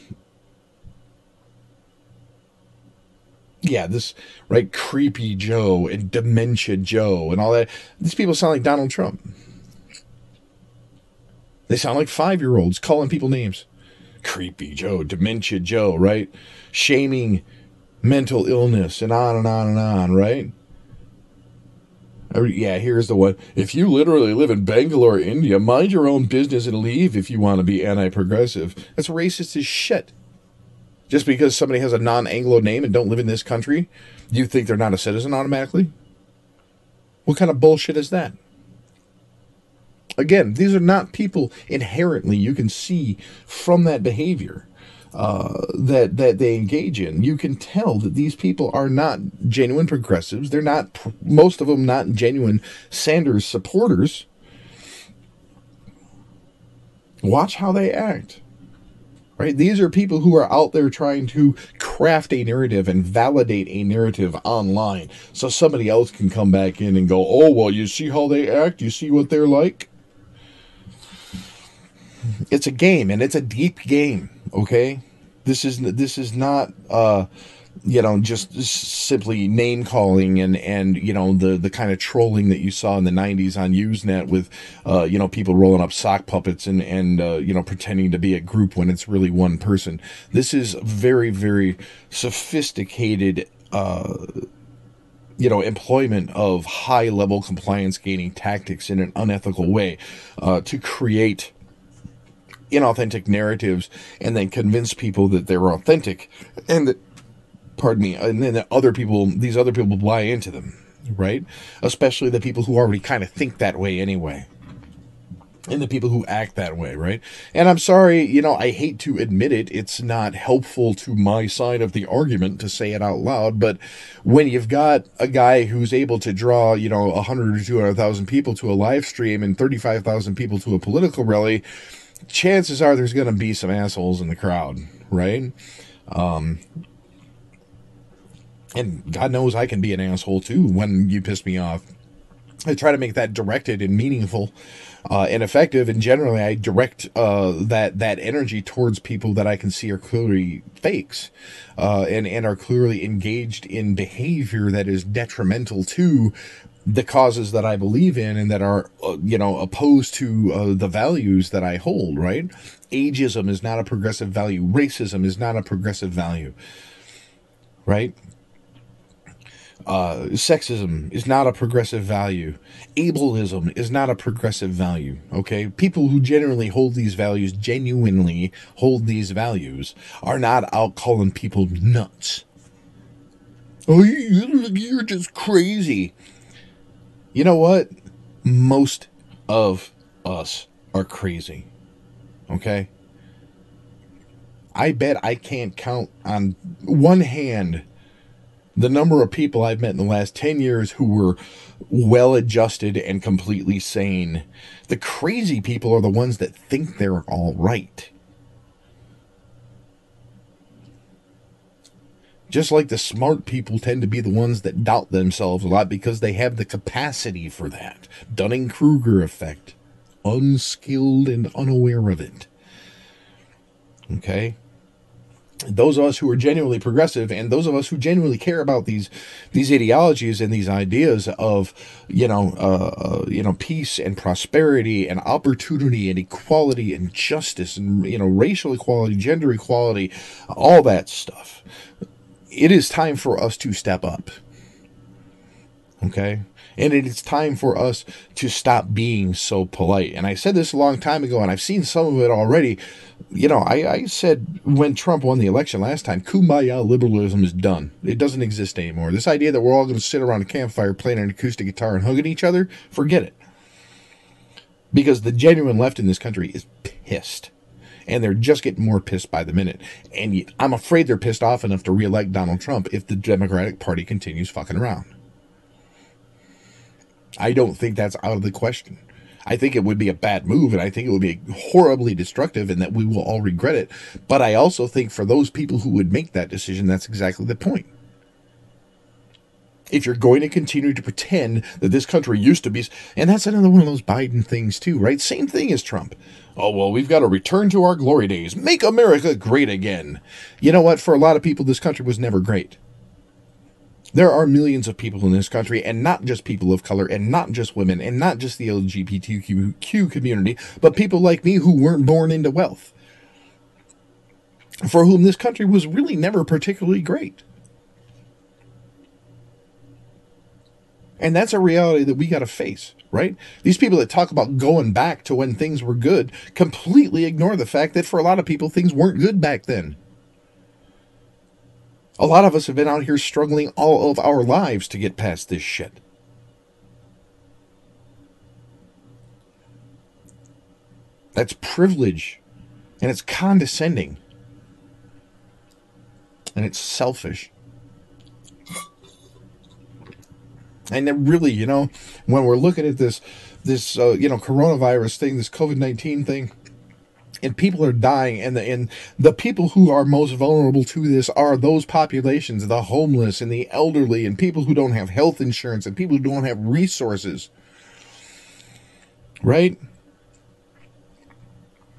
A: yeah, this right, creepy Joe and dementia Joe and all that. These people sound like Donald Trump. They sound like five year olds calling people names. Creepy Joe, dementia Joe, right? Shaming mental illness and on and on and on, right? Yeah, here's the one. If you literally live in Bangalore, India, mind your own business and leave if you want to be anti progressive. That's racist as shit. Just because somebody has a non Anglo name and don't live in this country, you think they're not a citizen automatically? What kind of bullshit is that? Again, these are not people inherently you can see from that behavior uh, that that they engage in, you can tell that these people are not genuine progressives. They're not most of them not genuine Sanders supporters. Watch how they act. Right? These are people who are out there trying to craft a narrative and validate a narrative online so somebody else can come back in and go, "Oh, well, you see how they act? You see what they're like?" It's a game and it's a deep game, okay? This is this is not uh you know just simply name calling and and you know the the kind of trolling that you saw in the 90s on usenet with uh you know people rolling up sock puppets and and uh, you know pretending to be a group when it's really one person. This is very very sophisticated uh you know, employment of high level compliance gaining tactics in an unethical way uh, to create inauthentic narratives and then convince people that they're authentic and that pardon me and then that other people these other people buy into them right especially the people who already kind of think that way anyway and the people who act that way, right? And I'm sorry, you know, I hate to admit it, it's not helpful to my side of the argument to say it out loud, but when you've got a guy who's able to draw, you know, 100 or 200,000 people to a live stream and 35,000 people to a political rally, chances are there's going to be some assholes in the crowd, right? Um, and God knows I can be an asshole too when you piss me off. I try to make that directed and meaningful uh, and effective, and generally I direct uh, that that energy towards people that I can see are clearly fakes, uh, and and are clearly engaged in behavior that is detrimental to the causes that I believe in and that are, uh, you know, opposed to uh, the values that I hold, right? Ageism is not a progressive value. Racism is not a progressive value, right? Uh, sexism is not a progressive value. Ableism is not a progressive value. Okay, people who generally hold these values, genuinely hold these values, are not out calling people nuts. Oh, you're just crazy. You know what? Most of us are crazy. Okay? I bet I can't count on one hand the number of people I've met in the last 10 years who were well adjusted and completely sane. The crazy people are the ones that think they're all right. Just like the smart people tend to be the ones that doubt themselves a lot because they have the capacity for that. Dunning Kruger effect. Unskilled and unaware of it. Okay? those of us who are genuinely progressive and those of us who genuinely care about these these ideologies and these ideas of you know uh, uh, you know peace and prosperity and opportunity and equality and justice and you know racial equality gender equality all that stuff it is time for us to step up. Okay? And it is time for us to stop being so polite. And I said this a long time ago, and I've seen some of it already. You know, I, I said when Trump won the election last time, kumbaya liberalism is done. It doesn't exist anymore. This idea that we're all going to sit around a campfire playing an acoustic guitar and hugging each other, forget it. Because the genuine left in this country is pissed and they're just getting more pissed by the minute. And I'm afraid they're pissed off enough to reelect Donald Trump if the Democratic Party continues fucking around. I don't think that's out of the question. I think it would be a bad move and I think it would be horribly destructive and that we will all regret it. But I also think for those people who would make that decision, that's exactly the point if you're going to continue to pretend that this country used to be, and that's another one of those Biden things too, right? Same thing as Trump. Oh, well, we've got to return to our glory days. Make America great again. You know what? For a lot of people, this country was never great. There are millions of people in this country, and not just people of color, and not just women, and not just the LGBTQ community, but people like me who weren't born into wealth, for whom this country was really never particularly great. And that's a reality that we got to face, right? These people that talk about going back to when things were good completely ignore the fact that for a lot of people, things weren't good back then. A lot of us have been out here struggling all of our lives to get past this shit. That's privilege. And it's condescending. And it's selfish. And really, you know, when we're looking at this, this uh, you know coronavirus thing, this COVID nineteen thing, and people are dying, and the and the people who are most vulnerable to this are those populations, the homeless and the elderly, and people who don't have health insurance, and people who don't have resources. Right?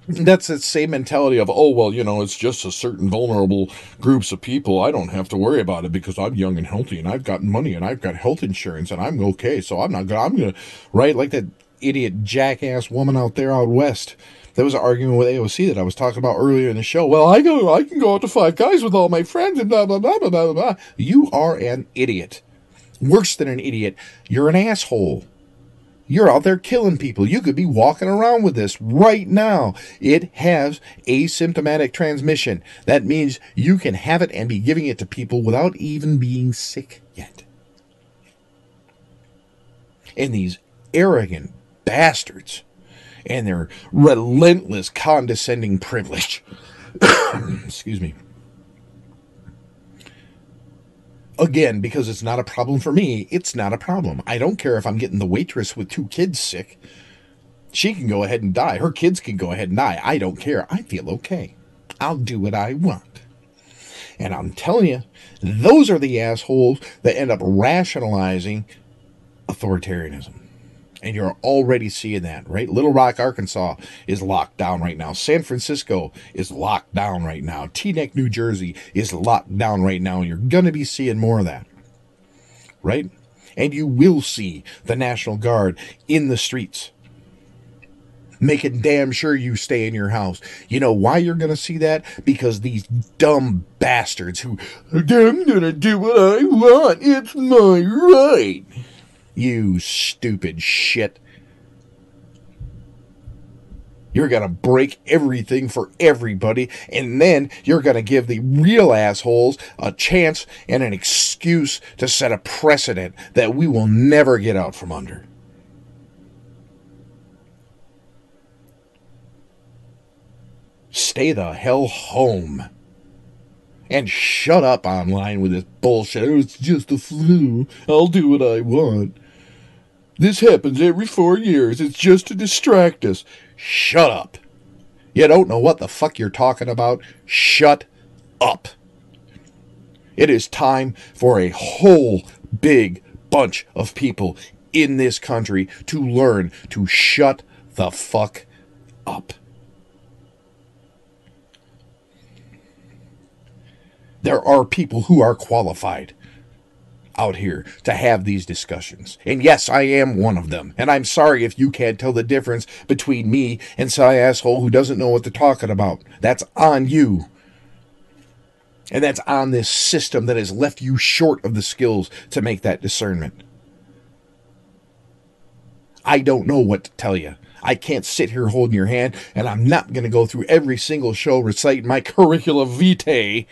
A: That's the same mentality of oh well you know it's just a certain vulnerable groups of people. I don't have to worry about it because i'm young and healthy and i've got money and i've got health insurance and i'm okay. So i'm not gonna i'm gonna right like that idiot jackass woman out there out west that was arguing with aoc that i was talking about earlier in the show. Well i go i can go out to five guys with all my friends and blah blah blah blah blah blah. You are an idiot. Worse than an idiot. You're an asshole you're out there killing people. You could be walking around with this right now. It has asymptomatic transmission. That means you can have it and be giving it to people without even being sick yet. And these arrogant bastards and their relentless condescending privilege. Excuse me Again, because it's not a problem for me, it's not a problem. I don't care if I'm getting the waitress with two kids sick. She can go ahead and die. Her kids can go ahead and die. I don't care. I feel okay. I'll do what I want. And I'm telling you, those are the assholes that end up rationalizing authoritarianism. And you're already seeing that, right? Little Rock, Arkansas is locked down right now. San Francisco is locked down right now. Teaneck, New Jersey is locked down right now. And you're going to be seeing more of that, right? And you will see the National Guard in the streets making damn sure you stay in your house. You know why you're going to see that? Because these dumb bastards who, I'm going to do what I want. It's my right. You stupid shit. You're going to break everything for everybody, and then you're going to give the real assholes a chance and an excuse to set a precedent that we will never get out from under. Stay the hell home. And shut up online with this bullshit. It's just a flu. I'll do what I want. This happens every four years. It's just to distract us. Shut up. You don't know what the fuck you're talking about? Shut up. It is time for a whole big bunch of people in this country to learn to shut the fuck up. There are people who are qualified out here to have these discussions. And yes, I am one of them. And I'm sorry if you can't tell the difference between me and some asshole who doesn't know what they're talking about. That's on you. And that's on this system that has left you short of the skills to make that discernment. I don't know what to tell you. I can't sit here holding your hand, and I'm not going to go through every single show reciting my curricula vitae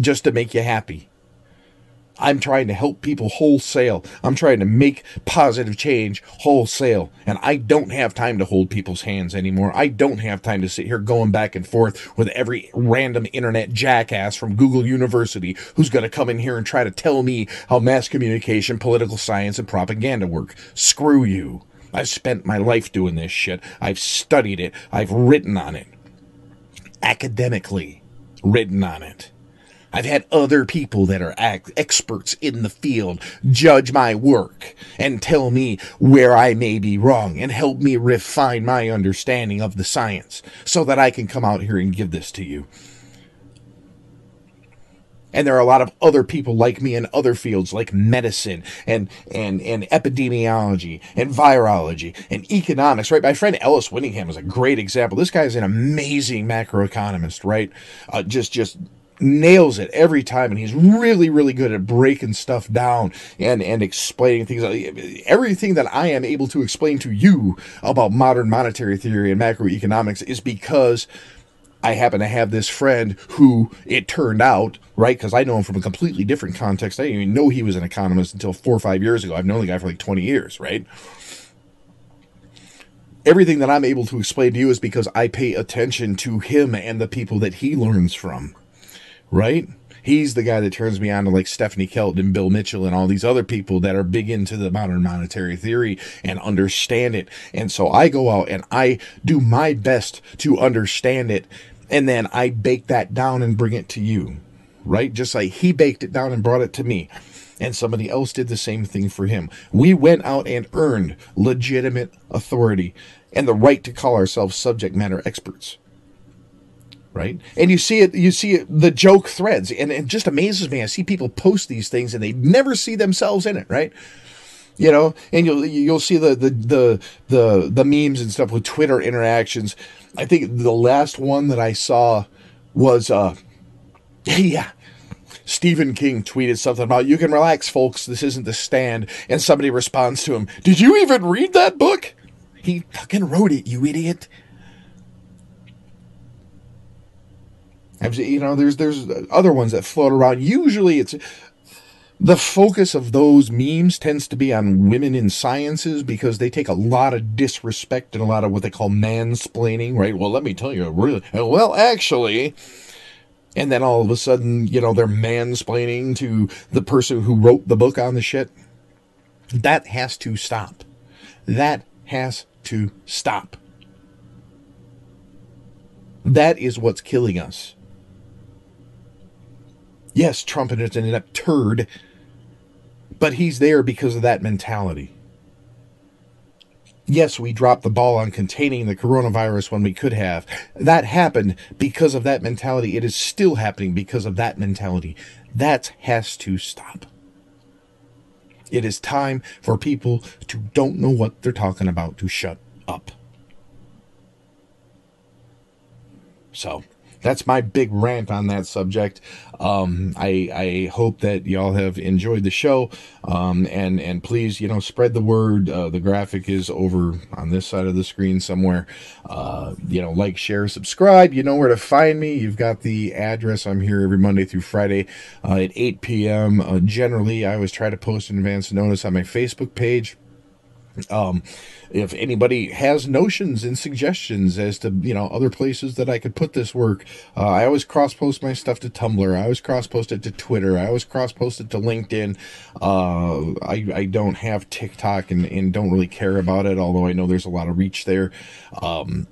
A: just to make you happy. I'm trying to help people wholesale. I'm trying to make positive change wholesale. And I don't have time to hold people's hands anymore. I don't have time to sit here going back and forth with every random internet jackass from Google University who's going to come in here and try to tell me how mass communication, political science, and propaganda work. Screw you. I've spent my life doing this shit. I've studied it. I've written on it. Academically written on it. I've had other people that are experts in the field judge my work and tell me where I may be wrong and help me refine my understanding of the science so that I can come out here and give this to you. And there are a lot of other people like me in other fields like medicine and, and, and epidemiology and virology and economics, right? My friend Ellis Winningham is a great example. This guy is an amazing macroeconomist, right? Uh, just, just nails it every time and he's really really good at breaking stuff down and and explaining things everything that i am able to explain to you about modern monetary theory and macroeconomics is because I happen to have this friend who it turned out, right? Because I know him from a completely different context. I didn't even know he was an economist until four or five years ago. I've known the guy for like 20 years, right? Everything that I'm able to explain to you is because I pay attention to him and the people that he learns from right? He's the guy that turns me on to like Stephanie Kelton and Bill Mitchell and all these other people that are big into the modern monetary theory and understand it. And so I go out and I do my best to understand it. And then I bake that down and bring it to you, right? Just like he baked it down and brought it to me. And somebody else did the same thing for him. We went out and earned legitimate authority and the right to call ourselves subject matter experts right? And you see it, you see it, the joke threads, and it just amazes me. I see people post these things and they never see themselves in it, right? You know, and you'll you'll see the the the the the memes and stuff with Twitter interactions. I think the last one that I saw was uh yeah. Stephen King tweeted something about you can relax, folks. This isn't the stand. And somebody responds to him, Did you even read that book? He fucking wrote it, you idiot. You know, there's there's other ones that float around. Usually, it's the focus of those memes tends to be on women in sciences because they take a lot of disrespect and a lot of what they call mansplaining, right? Well, let me tell you, really, well, actually, and then all of a sudden, you know, they're mansplaining to the person who wrote the book on the shit. That has to stop. That has to stop. That is what's killing us. Yes, Trump is an inept turd, but he's there because of that mentality. Yes, we dropped the ball on containing the coronavirus when we could have. That happened because of that mentality. It is still happening because of that mentality. That has to stop. It is time for people to don't know what they're talking about to shut up. So, that's my big rant on that subject. Um, I, I hope that y'all have enjoyed the show. Um, and, and please, you know, spread the word. Uh, the graphic is over on this side of the screen somewhere. Uh, you know, like, share, subscribe. You know where to find me. You've got the address. I'm here every Monday through Friday uh, at 8 p.m. Uh, generally, I always try to post an advance notice on my Facebook page. Um, if anybody has notions and suggestions as to you know other places that I could put this work, uh, I always cross post my stuff to Tumblr. I always cross post it to Twitter. I always cross post it to LinkedIn. Uh, I I don't have TikTok and and don't really care about it, although I know there's a lot of reach there. Um,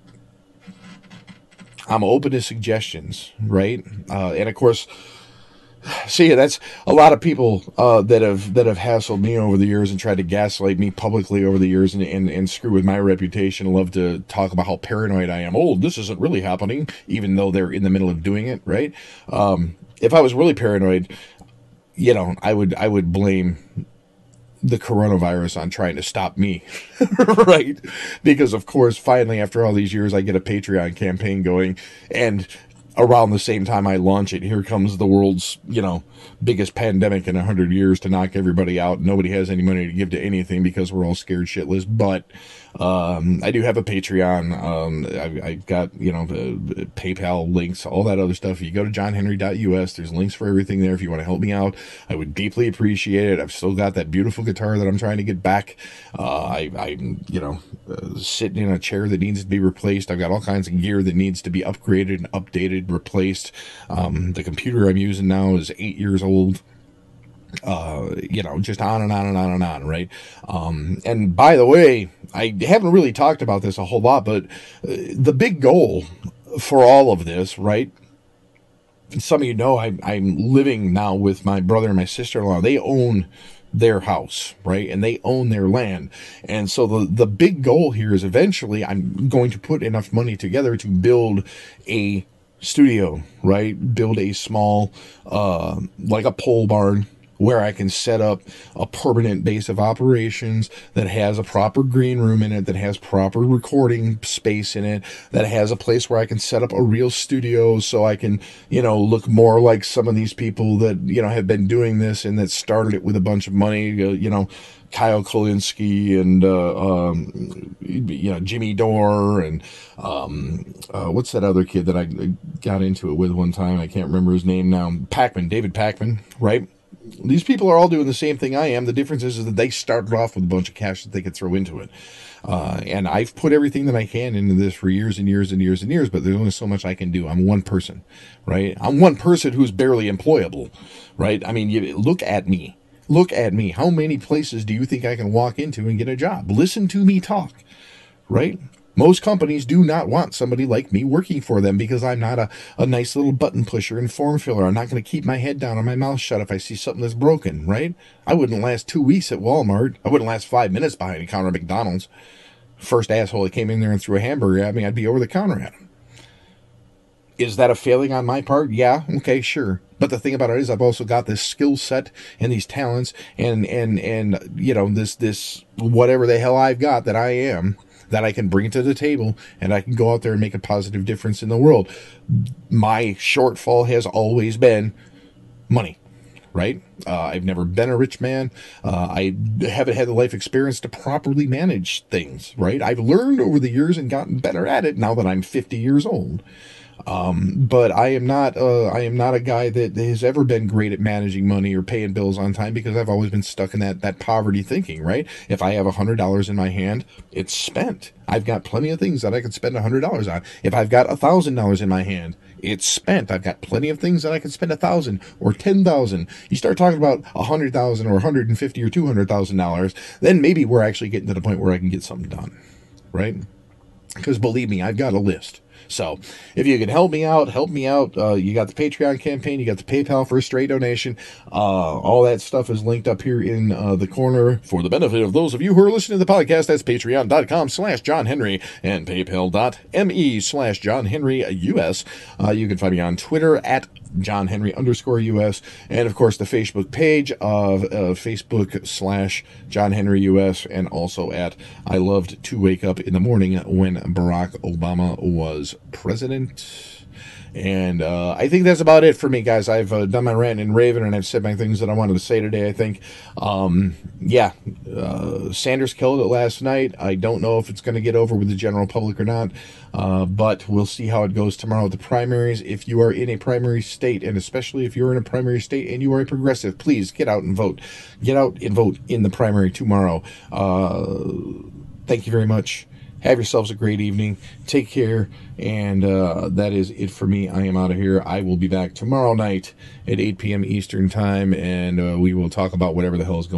A: I'm open to suggestions, right? Uh, and of course see that's a lot of people uh, that have that have hassled me over the years and tried to gaslight me publicly over the years and, and, and screw with my reputation love to talk about how paranoid i am. Oh this isn't really happening even though they're in the middle of doing it right? Um, if i was really paranoid you know i would i would blame the coronavirus on trying to stop me right? Because of course finally after all these years i get a patreon campaign going and around the same time I launch it, here comes the world's, you know, biggest pandemic in a hundred years to knock everybody out. Nobody has any money to give to anything because we're all scared shitless. But um, I do have a Patreon. Um, I, have got, you know, the, PayPal links, all that other stuff. If you go to johnhenry.us, there's links for everything there. If you want to help me out, I would deeply appreciate it. I've still got that beautiful guitar that I'm trying to get back. Uh, I, I'm, you know, uh, sitting in a chair that needs to be replaced. I've got all kinds of gear that needs to be upgraded and updated, replaced. Um, the computer I'm using now is eight years old uh, you know, just on and on and on and on, right? Um, and by the way, I haven't really talked about this a whole lot, but uh, the big goal for all of this, right? Some of you know I, I'm living now with my brother and my sister in law. They own their house, right? And they own their land. And so the, the big goal here is eventually I'm going to put enough money together to build a studio, right? Build a small, uh, like a pole barn, where I can set up a permanent base of operations that has a proper green room in it, that has proper recording space in it, that has a place where I can set up a real studio so I can, you know, look more like some of these people that, you know, have been doing this and that started it with a bunch of money, uh, you know, Kyle Kulinski and uh, um, you know Jimmy Dore and um, uh, what's that other kid that I got into it with one time? I can't remember his name now. Pakman, David Pakman, right? These people are all doing the same thing I am. The difference is, is that they started off with a bunch of cash that they could throw into it. Uh, and I've put everything that I can into this for years and years and years and years, but there's only so much I can do. I'm one person, right? I'm one person who's barely employable, right? I mean, you look at me. Look at me. How many places do you think I can walk into and get a job? Listen to me talk, right? Most companies do not want somebody like me working for them because I'm not a, a nice little button pusher and form filler. I'm not going to keep my head down and my mouth shut if I see something that's broken, right? I wouldn't last two weeks at Walmart. I wouldn't last five minutes behind a counter at McDonald's. First asshole that came in there and threw a hamburger at me, I'd be over the counter at him. Is that a failing on my part? Yeah, okay, sure. But the thing about it is I've also got this skill set and these talents and and and you know this this whatever the hell I've got that I am that I can bring to the table and I can go out there and make a positive difference in the world. My shortfall has always been money right? Uh, I've never been a rich man. Uh, I haven't had the life experience to properly manage things, right? I've learned over the years and gotten better at it now that I'm 50 years old. Um, but I am not, uh, I am not a guy that has ever been great at managing money or paying bills on time because I've always been stuck in that, that poverty thinking, right? If I have a hundred dollars in my hand, it's spent. I've got plenty of things that I can spend a hundred dollars on. If I've got a thousand dollars in my hand, it's spent. I've got plenty of things that I can spend a thousand or ten thousand. You start talking about a hundred thousand or a hundred and fifty or two hundred thousand dollars, then maybe we're actually getting to the point where I can get something done, right? Because believe me, I've got a list. So if you can help me out, help me out. Uh, you got the Patreon campaign, you got the PayPal for a straight donation. Uh, all that stuff is linked up here in uh, the corner for the benefit of those of you who are listening to the podcast. That's patreon.com slash John Henry and paypal.me slash John Henry US. Uh, you can find me on Twitter at John Henry underscore US, and of course the Facebook page of uh, Facebook slash John Henry US, and also at I loved to wake up in the morning when Barack Obama was president. And uh, I think that's about it for me, guys. I've uh, done my rant and raven, and I've said my things that I wanted to say today. I think, um, yeah, uh, Sanders killed it last night. I don't know if it's going to get over with the general public or not, uh, but we'll see how it goes tomorrow with the primaries. If you are in a primary state, and especially if you're in a primary state and you are a progressive, please get out and vote. Get out and vote in the primary tomorrow. Uh, thank you very much. Have yourselves a great evening. Take care. And uh, that is it for me. I am out of here. I will be back tomorrow night at 8 p.m. Eastern Time, and uh, we will talk about whatever the hell is going